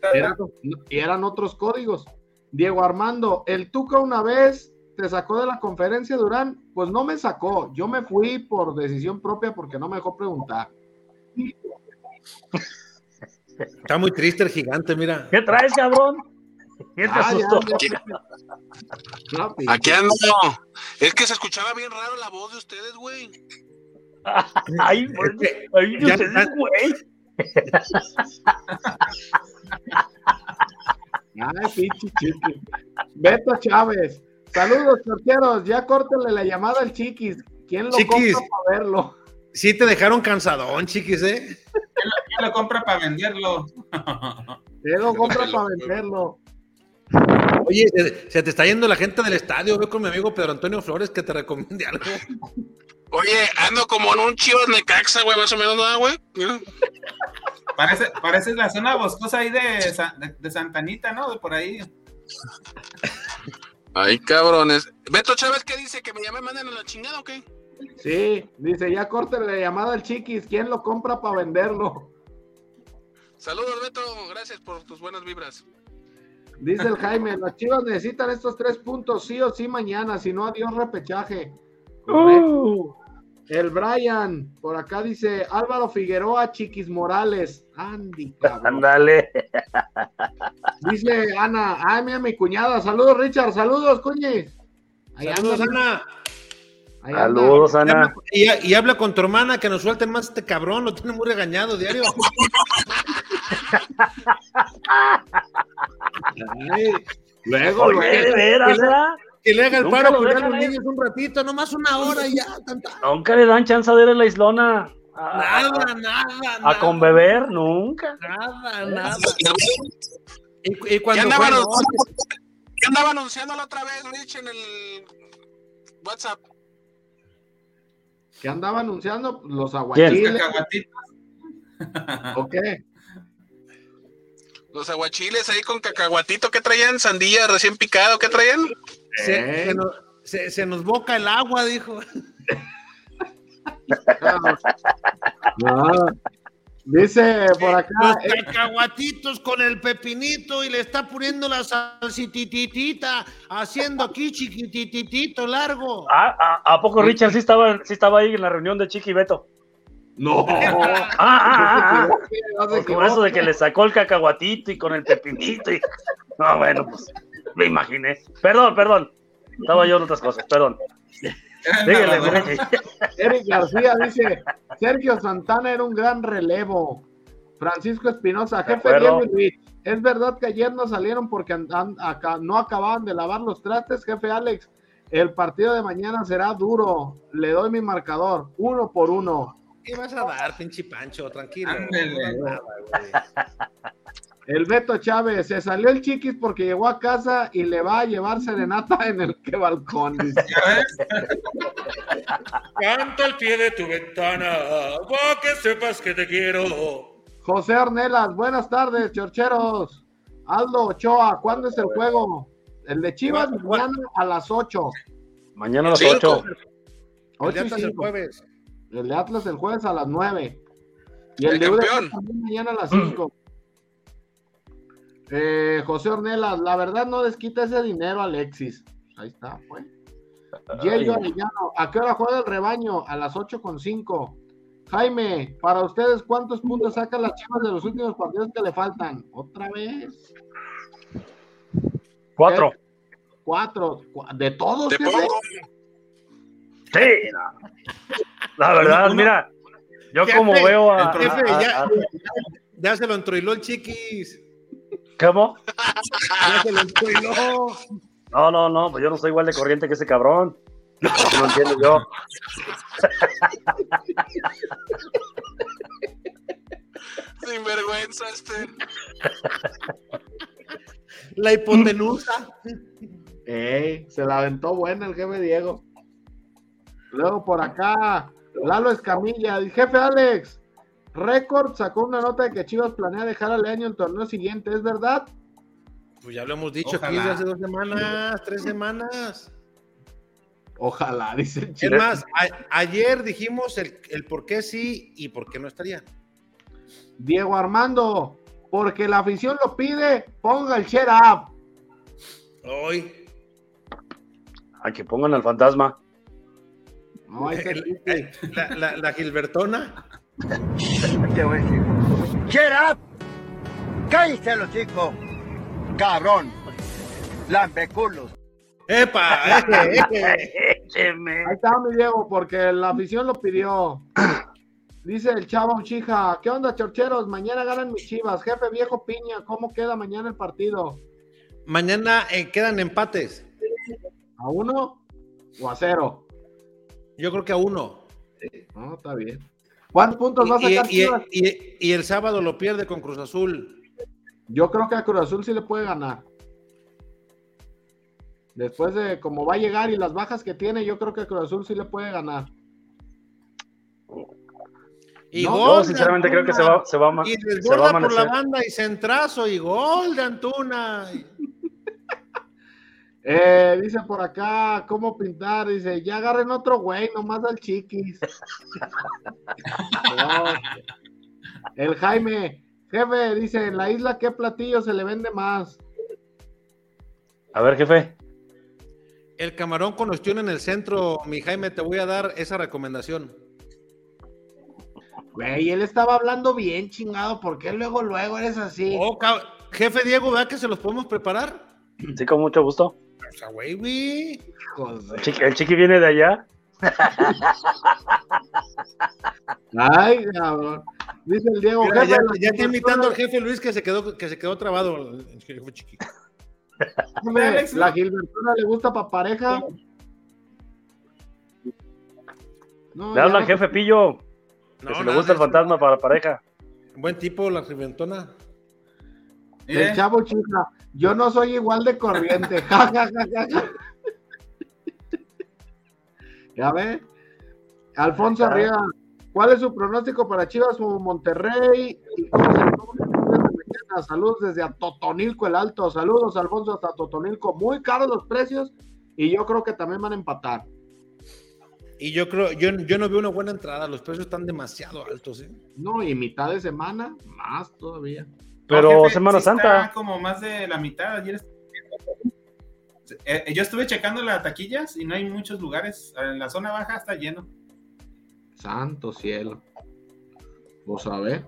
Speaker 4: y eran otros códigos. Diego Armando, el Tuca una vez te sacó de la conferencia Durán, pues no me sacó, yo me fui por decisión propia porque no me dejó preguntar.
Speaker 3: Está muy triste el gigante, mira.
Speaker 6: ¿Qué traes, cabrón? [LAUGHS] ¿Quién te
Speaker 4: Ah,
Speaker 6: asustó?
Speaker 4: ya.
Speaker 7: Aquí ando. Es que se escuchaba bien raro la voz de ustedes, güey. [LAUGHS]
Speaker 6: Ay, pues, ay,
Speaker 3: Ya-
Speaker 6: ustedes, güey.
Speaker 4: Ay, pinche chiqui. Beto Chávez. Saludos, torqueros. Ya córtenle la llamada al chiquis. ¿Quién lo
Speaker 3: Chiquis.
Speaker 4: compra para verlo?
Speaker 3: Sí te dejaron cansadón, chiquis, ¿eh?
Speaker 5: ¿Quién lo compra para venderlo?
Speaker 4: ¿Quién lo compra para venderlo?
Speaker 3: Oye, se, se te está yendo la gente del estadio. Veo con mi amigo Pedro Antonio Flores que te recomiende algo.
Speaker 7: Oye, ando como en un chivas Necaxa, güey, más o menos, ¿no, güey?
Speaker 5: Parece, parece la zona boscosa ahí de, de, de Santanita, ¿no? De por ahí.
Speaker 7: Ay, cabrones. Beto Chávez, ¿qué dice? ¿Que me llame, manden a la chingada o qué?
Speaker 4: Sí, dice, ya córtenle la llamada al chiquis. ¿Quién lo compra para venderlo?
Speaker 7: Saludos, Beto. Gracias por tus buenas vibras.
Speaker 4: Dice el Jaime, las chivas necesitan estos tres puntos sí o sí mañana, si no adiós repechaje. Correcto. El Brian, por acá dice Álvaro Figueroa, Chiquis Morales. Andy, cabrón.
Speaker 6: Ándale.
Speaker 4: Dice Ana, ay, mira mi cuñada. Saludos, Richard. Saludos, cuñis. Ahí
Speaker 3: Saludos, Ana.
Speaker 4: Ahí anda.
Speaker 6: Saludos, Ana.
Speaker 3: Y, y habla con tu hermana que nos suelten más este cabrón, lo tiene muy regañado diario. [LAUGHS]
Speaker 4: Ay, Luego,
Speaker 6: Oye,
Speaker 4: luego.
Speaker 6: de veras, ¿verdad?
Speaker 3: Que le haga el
Speaker 6: Nunca
Speaker 3: paro con los niños un ratito, nomás una hora y ya. tanta-
Speaker 6: Nunca le dan chance de ir a la islona. A,
Speaker 3: Nada, nada,
Speaker 6: a
Speaker 3: nada.
Speaker 6: con beber, nunca.
Speaker 3: Nada, nada. Y, y
Speaker 7: ¿Qué
Speaker 3: cuando
Speaker 7: andaba,
Speaker 3: fue, no,
Speaker 7: anunciando, ¿Qué andaba anunciando la otra vez, Rich, en el WhatsApp?
Speaker 4: ¿Qué andaba anunciando? Los aguachiles.
Speaker 5: Cacahuatitos.
Speaker 4: ¿O qué?
Speaker 7: Los aguachiles ahí con cacahuatito, ¿qué traían? Sandía recién picado, ¿qué traían?
Speaker 3: se,
Speaker 4: ¿Eh?
Speaker 3: se nos, se- se nos boca el agua, dijo. [LAUGHS]
Speaker 4: No. Dice por acá.
Speaker 3: Los
Speaker 4: eh,
Speaker 3: cacahuatitos con el pepinito y le está poniendo la salsititita, haciendo aquí chiquititito largo.
Speaker 6: Ah, ¿A, a poco Richard sí estaba, sí estaba ahí en la reunión de Chiqui y Beto?
Speaker 4: no. [LAUGHS]
Speaker 6: Ah, ah, ah, ah.
Speaker 4: No
Speaker 6: Con eso de que le sacó el cacahuatito y con el pepinito. Y... No, bueno, pues me imaginé. Perdón, perdón. Estaba yo en otras cosas, perdón. [LAUGHS] Dígale, Ricky.
Speaker 4: Eric García dice: Sergio Santana era un gran relevo. Francisco Espinosa, jefe. Diego Luis, ¿Es verdad que ayer no salieron porque andan- acá, no acababan de lavar los trastes, jefe Alex? El partido de mañana será duro. Le doy mi marcador, uno por uno.
Speaker 3: ¿Qué vas a dar, pinche Pancho? Tranquilo. No.
Speaker 4: El Beto Chávez, se salió el chiquis porque llegó a casa y le va a llevar serenata en el que balcón. dice. [LAUGHS]
Speaker 5: ¿Ya ves?
Speaker 3: Canta al pie de tu ventana, para que sepas que te quiero.
Speaker 4: José Ornelas, buenas tardes, chorcheros. Aldo Ochoa, ¿cuándo es el juego? El de Chivas mañana a las 8.
Speaker 6: Mañana a las
Speaker 7: Cinco.
Speaker 6: 8.
Speaker 3: El
Speaker 4: 8
Speaker 3: de Atlas el
Speaker 4: 5.
Speaker 3: jueves.
Speaker 4: El de Atlas el jueves a las 9. Y el,
Speaker 7: El
Speaker 4: de
Speaker 7: campeón.
Speaker 4: también mañana a las 5. Eh, José Ornelas, la verdad no desquita ese dinero, Alexis. Ahí está, pues. Yello Arellano, ¿a qué hora juega el rebaño? A las 8 con 5. Jaime, para ustedes, ¿cuántos puntos sacan las chivas de los últimos partidos que le faltan? ¿Otra vez?
Speaker 6: 4.
Speaker 4: Cuatro. Cu- ¿De todos?
Speaker 6: Sí. La verdad,
Speaker 3: Uno-
Speaker 6: mira, yo
Speaker 3: Jefe,
Speaker 6: como veo a.
Speaker 3: el jefe,
Speaker 6: a-
Speaker 3: ya-
Speaker 6: a-
Speaker 3: Ya se lo entroiló el chiquis.
Speaker 6: ¿Cómo?
Speaker 3: Ya se lo.
Speaker 6: No, no, no, pues yo no soy igual de corriente que ese cabrón. Así lo entiendo yo.
Speaker 7: Sin vergüenza este.
Speaker 3: La hipotenusa.
Speaker 4: Ey, se la aventó buena el jefe Diego. Luego por acá, Lalo Escamilla, el jefe Alex. Record sacó una nota de que Chivas planea dejar al año el torneo siguiente, ¿es verdad?
Speaker 3: Pues ya lo hemos dicho aquí
Speaker 5: Ojalá.
Speaker 3: desde hace dos semanas, tres semanas.
Speaker 4: Ojalá, dice el
Speaker 3: Es más, a- ayer dijimos el, el por qué sí y por qué no estaría.
Speaker 4: Diego Armando, porque la afición lo pide, ponga el share up.
Speaker 3: Hoy.
Speaker 6: A que pongan al fantasma. [LAUGHS] [LAUGHS]
Speaker 4: No.
Speaker 3: La, la- la Gilbertona.
Speaker 11: Get up. Cállense los chicos. Cabrón. Lambeculos.
Speaker 3: ¡Epa! eje, [LAUGHS] eje!
Speaker 6: Écheme.
Speaker 4: Ahí está mi Diego, porque la afición lo pidió. [CLEARS THROAT] Dice el chavo Chija, ¿qué onda, chorcheros? Mañana ganan mis chivas. Jefe viejo piña, ¿cómo queda mañana el partido?
Speaker 3: Mañana eh, quedan empates.
Speaker 4: ¿A uno o a cero?
Speaker 3: Yo creo que a uno.
Speaker 4: No, está bien. ¿Cuántos puntos va a sacar
Speaker 3: y-
Speaker 4: Chivas?
Speaker 3: y- y el sábado lo pierde con Cruz Azul.
Speaker 4: Yo creo que a Cruz Azul sí le puede ganar. Después de cómo va a llegar y las bajas que tiene, yo creo que a Cruz Azul sí le puede ganar.
Speaker 3: Y
Speaker 4: No,
Speaker 3: gol
Speaker 6: Yo sinceramente creo que se va, se va, a
Speaker 3: Y
Speaker 6: se va a
Speaker 3: desborda por la banda y centrazo y gol de Antuna.
Speaker 4: Eh, dice por acá, ¿cómo pintar? Dice, ya agarren otro güey, nomás al chiquis. No. [LAUGHS] El Jaime, Jefe, dice, en la isla, ¿qué platillo se le vende más?
Speaker 6: A ver, jefe.
Speaker 3: El camarón con ostión en el centro, mi Jaime, te voy a dar esa recomendación.
Speaker 4: Güey, él estaba hablando bien, chingado. ¿Por qué luego, luego eres así?
Speaker 3: Oh, Jefe Diego, ¿verdad que se los podemos preparar?
Speaker 6: Sí, con mucho gusto.
Speaker 3: O sea, güey, güey.
Speaker 6: El chiqui, el chiqui viene de allá.
Speaker 4: Ay, cabrón. Dice el Diego,
Speaker 3: Mira, ya, ya está
Speaker 4: Gilbertona-
Speaker 3: imitando al jefe Luis que se quedó, que se quedó trabado. el jefe chiqui. [LAUGHS]
Speaker 4: ¿La. Gilbertona le gusta para pareja? No,
Speaker 6: Le habla jefe Pillo. Que
Speaker 3: No,
Speaker 6: si le gusta el fantasma para pareja.
Speaker 3: Buen tipo, la reventona.
Speaker 4: El chavo chica, yo no soy igual de corriente. Ja, ja, ja, ja, ja. ya ve. Alfonso. Arriaga, ¿cuál es su pronóstico para Chivas o Monterrey? Saludos desde a Totonilco el Alto. Saludos, Alfonso, hasta Totonilco. Muy caros los precios y yo creo que también van a empatar.
Speaker 3: Y yo creo, yo, yo no veo una buena entrada, los precios están demasiado altos. ¿eh?
Speaker 4: No, y mitad de semana, más todavía.
Speaker 6: Pero
Speaker 5: no, jefe,
Speaker 6: Semana
Speaker 5: sí
Speaker 6: Santa.
Speaker 5: Está como más de la mitad. Ayer. Eh, yo estuve checando las taquillas y no hay muchos lugares. En la zona baja está lleno.
Speaker 4: Santo cielo. Vos a ver.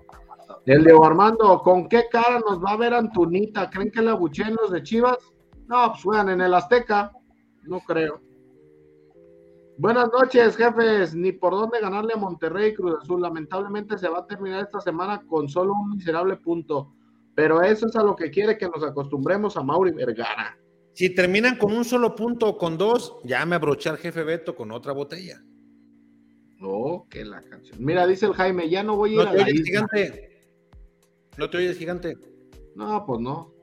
Speaker 4: El de Armando, ¿con qué cara nos va a ver Antunita? ¿Creen que la buchen los de Chivas? No, pues juegan en el Azteca. No creo. Buenas noches, jefes. Ni por dónde ganarle a Monterrey y Cruz Azul. Lamentablemente se va a terminar esta semana con solo un miserable punto. Pero eso es a lo que quiere que nos acostumbremos a Mauri Vergara.
Speaker 3: Si terminan con un solo punto o con dos, ya me abroché al jefe Beto con otra botella.
Speaker 4: Oh, que la canción. Mira, dice el Jaime, ya no voy a ir
Speaker 3: No
Speaker 4: a
Speaker 3: te
Speaker 4: la
Speaker 3: oyes,
Speaker 4: isla.
Speaker 3: gigante. No te oyes, gigante.
Speaker 4: No, pues no.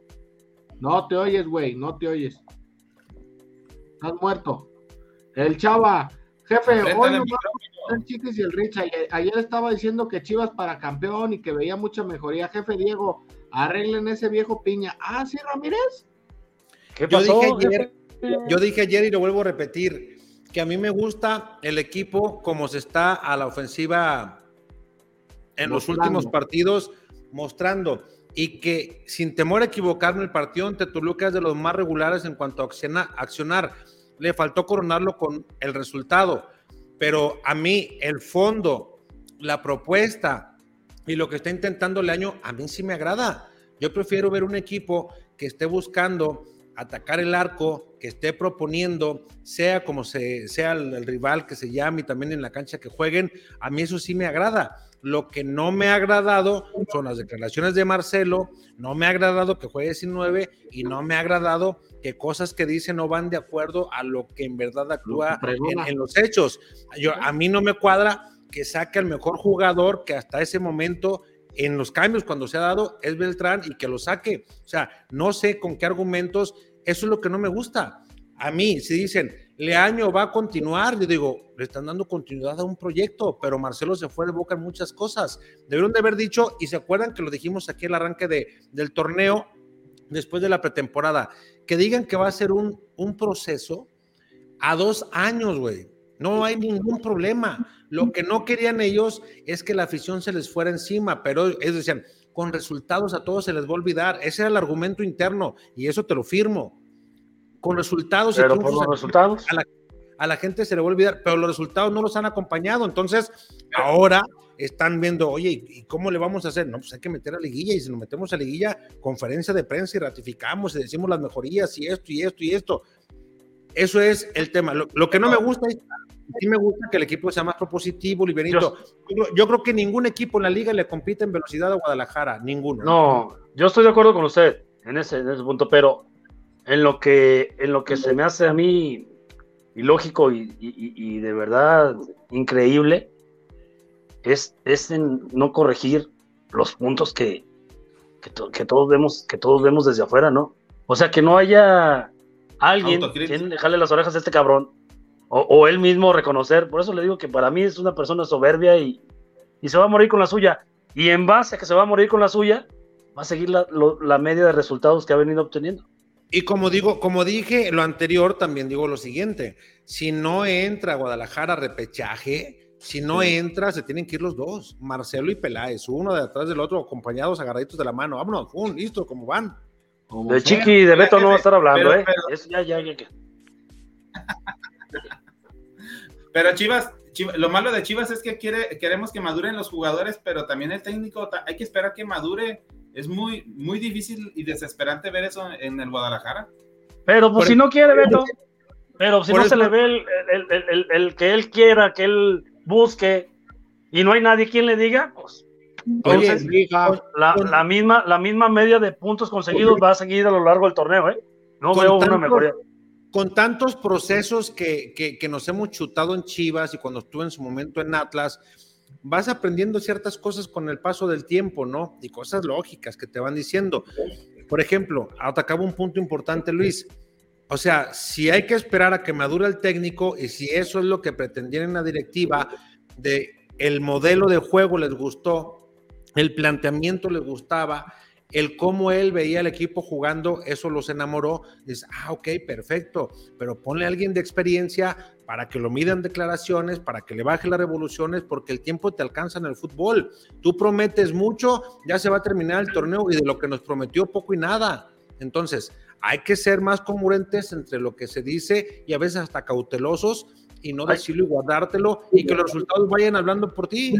Speaker 4: No te oyes, güey, no te oyes. Estás muerto. El Chava, jefe, hoy
Speaker 5: el
Speaker 4: nomás el Chiquis y el Rich. Ayer, ayer estaba diciendo que Chivas para campeón y que veía mucha mejoría. Jefe Diego, arreglen ese viejo piña. Ah, sí, Ramírez.
Speaker 6: ¿Qué
Speaker 3: Yo
Speaker 6: pasó?
Speaker 3: dije ayer,
Speaker 6: jefe?
Speaker 3: yo dije ayer y lo vuelvo a repetir, que a mí me gusta el equipo como se está a la ofensiva en los
Speaker 4: Mostrando.
Speaker 3: últimos partidos mostrando y que sin temor a equivocarme el partido ante Toluca es de los más regulares en cuanto a acciona- accionar. Le faltó coronarlo con el resultado, pero a mí el fondo, la propuesta y lo que está intentando el año, a mí sí me agrada. Yo prefiero ver un equipo que esté buscando atacar el arco, que esté proponiendo, sea como se, sea el rival que se llame y también en la cancha que jueguen, a mí eso sí me agrada. Lo que no me ha agradado son las declaraciones de Marcelo, no me ha agradado que juegue sin nueve y no me ha agradado que cosas que dice no van de acuerdo a lo que en verdad actúa en los hechos. Yo, a mí no me cuadra que saque al mejor jugador que hasta ese momento en los cambios cuando se ha dado es Beltrán y que lo saque. O sea, no sé con qué argumentos, eso es lo que no me gusta. A mí, si dicen, Leaño va a continuar, yo digo, le están dando continuidad a un proyecto, pero Marcelo se fue de boca en muchas cosas. Debieron de haber dicho, y se acuerdan que lo dijimos aquí al arranque de, del torneo, después de la pretemporada, que digan que va a ser un, un proceso a dos años, güey. No hay ningún problema. Lo que no querían ellos es que la afición se les fuera encima, pero ellos decían, con resultados a todos se les va a olvidar. Ese era el argumento interno y eso te lo firmo. Con resultados y
Speaker 6: Pero por
Speaker 3: triunfos
Speaker 6: los resultados.
Speaker 3: a la, a la gente se le va a olvidar, pero los resultados no los han acompañado. Entonces, ahora están viendo, oye, ¿y cómo le vamos a hacer? No, pues hay que meter a liguilla y si nos metemos a liguilla, conferencia de prensa y ratificamos y decimos las mejorías y esto y esto y esto. Eso es el tema. Lo, lo que no me gusta es, sí me gusta que el equipo sea más propositivo. Yo, yo, yo creo que ningún equipo en la liga le compite en velocidad a Guadalajara, ninguno.
Speaker 6: No, yo estoy de acuerdo con usted en ese, en ese punto, pero en lo que, en lo que se me hace a mí ilógico y, y, y de verdad increíble es, es en no corregir los puntos que, que, to, que, todos vemos, que todos vemos desde afuera, ¿no? O sea, que no haya alguien quien dejarle las orejas a este cabrón o, o, él mismo reconocer. Por eso le digo que para mí es una persona soberbia y, y se va a morir con la suya. Y en base a que se va a morir con la suya, va a seguir la, lo, la media de resultados que ha venido obteniendo.
Speaker 3: Y como digo, como dije lo anterior, también digo lo siguiente: si no entra Guadalajara repechaje, Si no entra, se tienen que ir los dos, Marcelo y Peláez, uno de atrás del otro, acompañados, agarraditos de la mano. Vámonos, ¡fum! listo, ¿cómo van?
Speaker 6: De Chiqui y de Beto no va a estar hablando, ¿eh? Eso ya, ya, ya. [LAUGHS]
Speaker 5: Pero Chivas, Chivas, lo malo de Chivas es que quiere, queremos que maduren los jugadores, pero también el técnico, hay que esperar que madure. Es muy, muy difícil y desesperante ver eso en el Guadalajara.
Speaker 6: Pero pues si no quiere, Beto, pero si no se le ve el, el, el, el, que él quiera, que él busque, y no hay nadie quien le diga, pues. Entonces, la, la, misma, la misma media de puntos conseguidos va a seguir a lo largo del torneo, ¿eh? No veo una mejoría.
Speaker 3: Con tantos procesos que, que, que nos hemos chutado en Chivas y cuando estuve en su momento en Atlas, vas aprendiendo ciertas cosas con el paso del tiempo, ¿no? Y cosas lógicas que te van diciendo. Por ejemplo, atacaba un punto importante, Luis. O sea, si hay que esperar a que madure el técnico y si eso es lo que pretendían en la directiva, de el modelo de juego les gustó, el planteamiento les gustaba, el cómo él veía al equipo jugando, eso los enamoró. Dices, ah, ok, perfecto, pero ponle a alguien de experiencia para que lo midan declaraciones, para que le baje las revoluciones, porque el tiempo te alcanza en el fútbol. Tú prometes mucho, ya se va a terminar el torneo y de lo que nos prometió poco y nada. Entonces, hay que ser más congruentes entre lo que se dice y a veces hasta cautelosos y no decirlo y guardártelo y que los resultados vayan hablando por ti.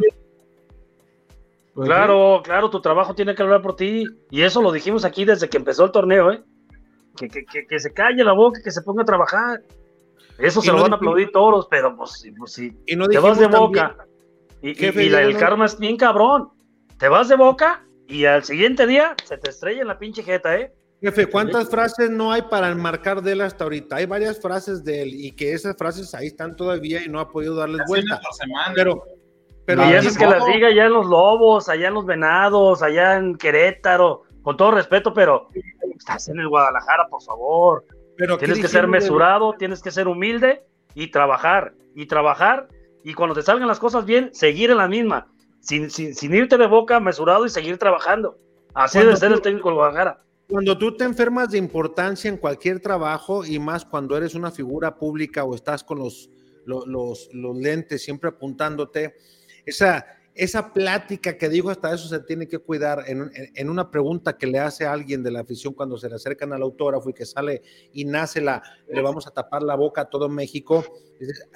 Speaker 6: Pues claro, claro, tu trabajo tiene que hablar por ti. Y eso lo dijimos aquí desde que empezó el torneo, ¿eh? Que, que, que, se calle la boca, que se ponga a trabajar. Eso se lo van a aplaudir todos, pero pues, pues si te vas de boca. y, y, la, el karma es bien cabrón. Te vas de boca y al siguiente día se te estrella en la pinche jeta, ¿eh?
Speaker 3: Jefe, ¿cuántas frases no hay para enmarcar de él hasta ahorita? Hay varias frases de él y que esas frases ahí están todavía y no ha podido darles vuelta. Pero,
Speaker 6: pero y eso es que las diga allá en los Lobos, allá en los Venados, allá en Querétaro, con todo respeto, pero estás en el Guadalajara, por favor. Pero tienes que ser mesurado, tienes que ser humilde y trabajar, y trabajar, y cuando te salgan las cosas bien, seguir en la misma, sin, sin, irte de boca, mesurado y seguir trabajando. Así debe ser el técnico del Guadalajara.
Speaker 3: Cuando tú te enfermas de importancia en cualquier trabajo, y más cuando eres una figura pública o estás con los, los, los lentes siempre apuntándote, esa, esa plática que dijo, hasta eso se tiene que cuidar en, una pregunta que le hace a alguien de la afición cuando se le acercan al autógrafo y que sale y nace la, le vamos a tapar la boca a todo México.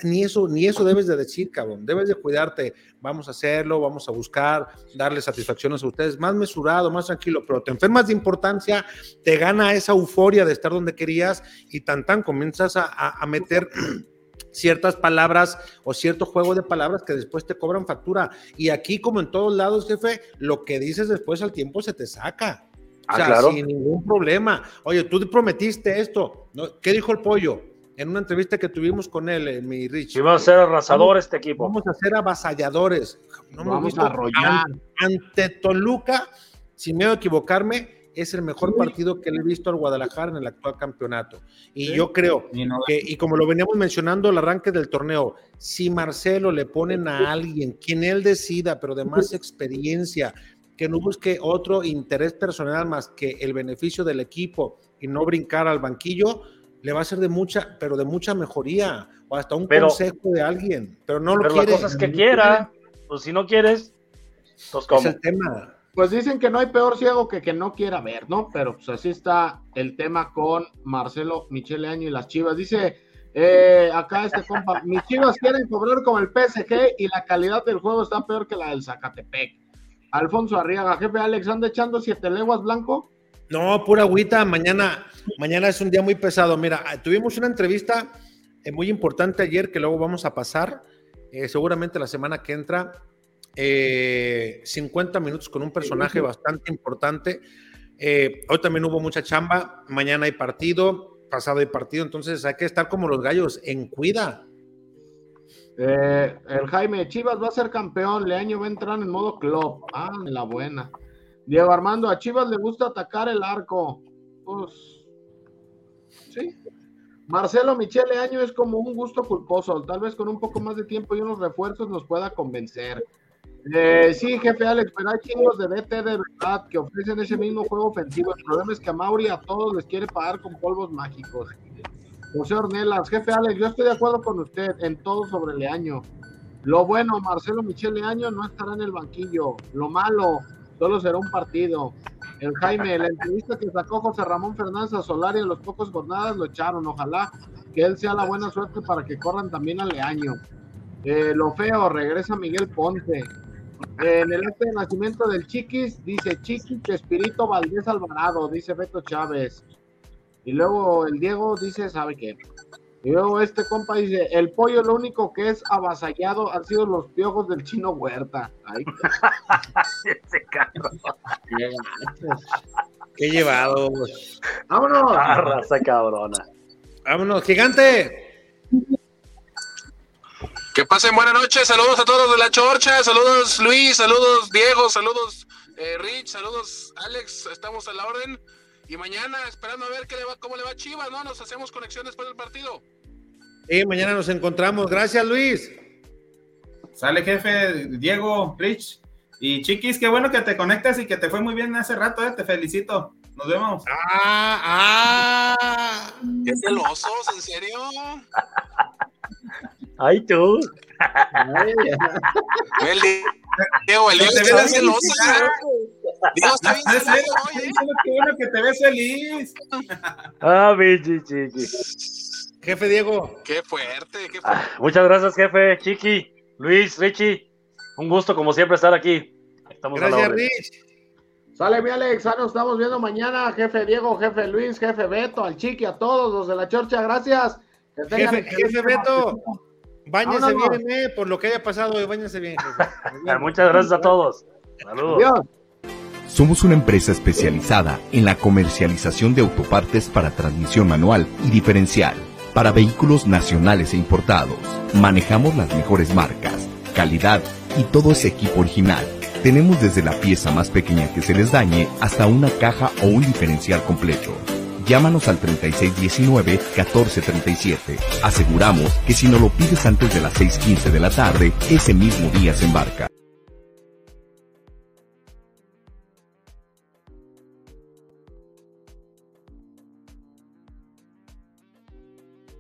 Speaker 3: Ni eso, ni eso debes de decir, cabrón. Debes de cuidarte. Vamos a hacerlo, vamos a buscar, darle satisfacciones a ustedes, más mesurado, más tranquilo, pero te enfermas de importancia, te gana esa euforia de estar donde querías y tan tan comienzas a, a meter ciertas palabras o cierto juego de palabras que después te cobran factura. Y aquí, como en todos lados, jefe, lo que dices después al tiempo se te saca. O ah, sea, sin ningún problema. Oye, tú prometiste esto. ¿no? ¿Qué dijo el pollo? En una entrevista que tuvimos con él, en mi Rich.
Speaker 6: Iba a ser arrasador este equipo.
Speaker 3: Vamos a ser avasalladores. No vamos a arrollar. Ante Toluca, sin miedo a equivocarme, es el mejor partido que le he visto al Guadalajara en el actual campeonato. Y yo creo que, y como lo veníamos mencionando al arranque del torneo, si Marcelo le ponen a alguien, quien él decida, pero de más experiencia, que no busque otro interés personal más que el beneficio del equipo y no brincar al banquillo, le va a ser de mucha, pero de mucha mejoría, o hasta un consejo de alguien, pero no lo pero quiere.
Speaker 6: cosas que quiera, pues si no quieres, pues como.
Speaker 3: Es el tema.
Speaker 4: Pues dicen que no hay peor ciego que que no quiera ver, ¿no? Pero pues así está el tema con Marcelo Michele Año y las Chivas. Dice eh, acá este compa, [LAUGHS] mis Chivas quieren cobrar como el PSG y la calidad del juego está peor que la del Zacatepec. Alfonso Arriaga, jefe Alex, ¿anda echando siete leguas blanco?
Speaker 3: No, pura agüita, mañana, mañana es un día muy pesado. Mira, tuvimos una entrevista eh, muy importante ayer que luego vamos a pasar, eh, seguramente la semana que entra, 50 eh, minutos con un personaje bastante importante. Eh, hoy también hubo mucha chamba, mañana hay partido, pasado hay partido, entonces hay que estar como los gallos, en cuida.
Speaker 4: Eh, el Jaime Chivas va a ser campeón, Leaño va a entrar en modo club. Ah, la buena. Diego Armando, a Chivas le gusta atacar el arco. Pues, sí. Marcelo Michele Año es como un gusto culposo. Tal vez con un poco más de tiempo y unos refuerzos nos pueda convencer. Eh, sí, jefe Alex, pero hay chingos de BT de verdad que ofrecen ese mismo juego ofensivo. El problema es que a Mauri a todos les quiere pagar con polvos mágicos. José Ornelas, jefe Alex, yo estoy de acuerdo con usted en todo sobre el año. Lo bueno, Marcelo Michele Año no estará en el banquillo. Lo malo, solo será un partido. El Jaime, la entrevista que sacó José Ramón Fernández a Solari en los pocos jornadas lo echaron. Ojalá que él sea la buena suerte para que corran también a Leaño. Eh, lo feo, regresa Miguel Ponte. En el acto de nacimiento del Chiquis, dice Chiquis Espíritu Valdés Alvarado, dice Beto Chávez. Y luego el Diego dice, ¿sabe qué? Y luego este compa dice, el pollo lo único que es avasallado han sido los piojos del chino Huerta. Ay, [LAUGHS]
Speaker 6: Ese cabrón.
Speaker 3: Qué llevado.
Speaker 4: ¡Vámonos!
Speaker 6: Ah, raza cabrona.
Speaker 3: Vámonos, gigante.
Speaker 7: Que pasen buena noche, saludos a todos de la Chorcha, saludos Luis, saludos Diego, saludos eh, Rich, saludos Alex, estamos a la orden. Y mañana esperando a ver qué le va, cómo le va Chivas, ¿no? Nos hacemos conexión después del partido.
Speaker 3: Y mañana nos encontramos. Gracias, Luis.
Speaker 5: Sale jefe, Diego, Rich. Y Chiquis, qué bueno que te conectas y que te fue muy bien hace rato, eh, te felicito. Nos vemos.
Speaker 3: Ah, ah.
Speaker 7: ¿Qué celosos, en serio?
Speaker 6: Ay, tú.
Speaker 7: El Diego, el Diego
Speaker 5: Te
Speaker 7: está
Speaker 5: ves
Speaker 7: celoso.
Speaker 5: feliz,
Speaker 7: Diego está bien
Speaker 5: sé,
Speaker 7: celoso ¿eh?
Speaker 5: Qué bueno que te ves feliz.
Speaker 6: Ah, bichi, chiqui.
Speaker 3: Jefe Diego.
Speaker 7: Qué fuerte, qué fuerte.
Speaker 6: Ah, muchas gracias, jefe, Chiqui, Luis, Richie. Un gusto, como siempre, estar aquí. Estamos a la
Speaker 3: Gracias. Rich.
Speaker 4: Sale mi Alex, ah, nos estamos viendo mañana, jefe Diego, jefe Luis, jefe Beto, al Chiqui, a todos los de la Chorcha, gracias. Que
Speaker 3: Jefe, jefe Beto. Báñese bien, eh, por lo que haya pasado hoy. Báñese bien. [LAUGHS]
Speaker 6: Muchas gracias a todos. Saludos.
Speaker 4: Adiós.
Speaker 12: Somos una empresa especializada en la comercialización de autopartes para transmisión manual y diferencial para vehículos nacionales e importados. Manejamos las mejores marcas, calidad y todo ese equipo original. Tenemos desde la pieza más pequeña que se les dañe hasta una caja o un diferencial completo. Llámanos al 3619-1437. Aseguramos que si no lo pides antes de las 6.15 de la tarde, ese mismo día se embarca.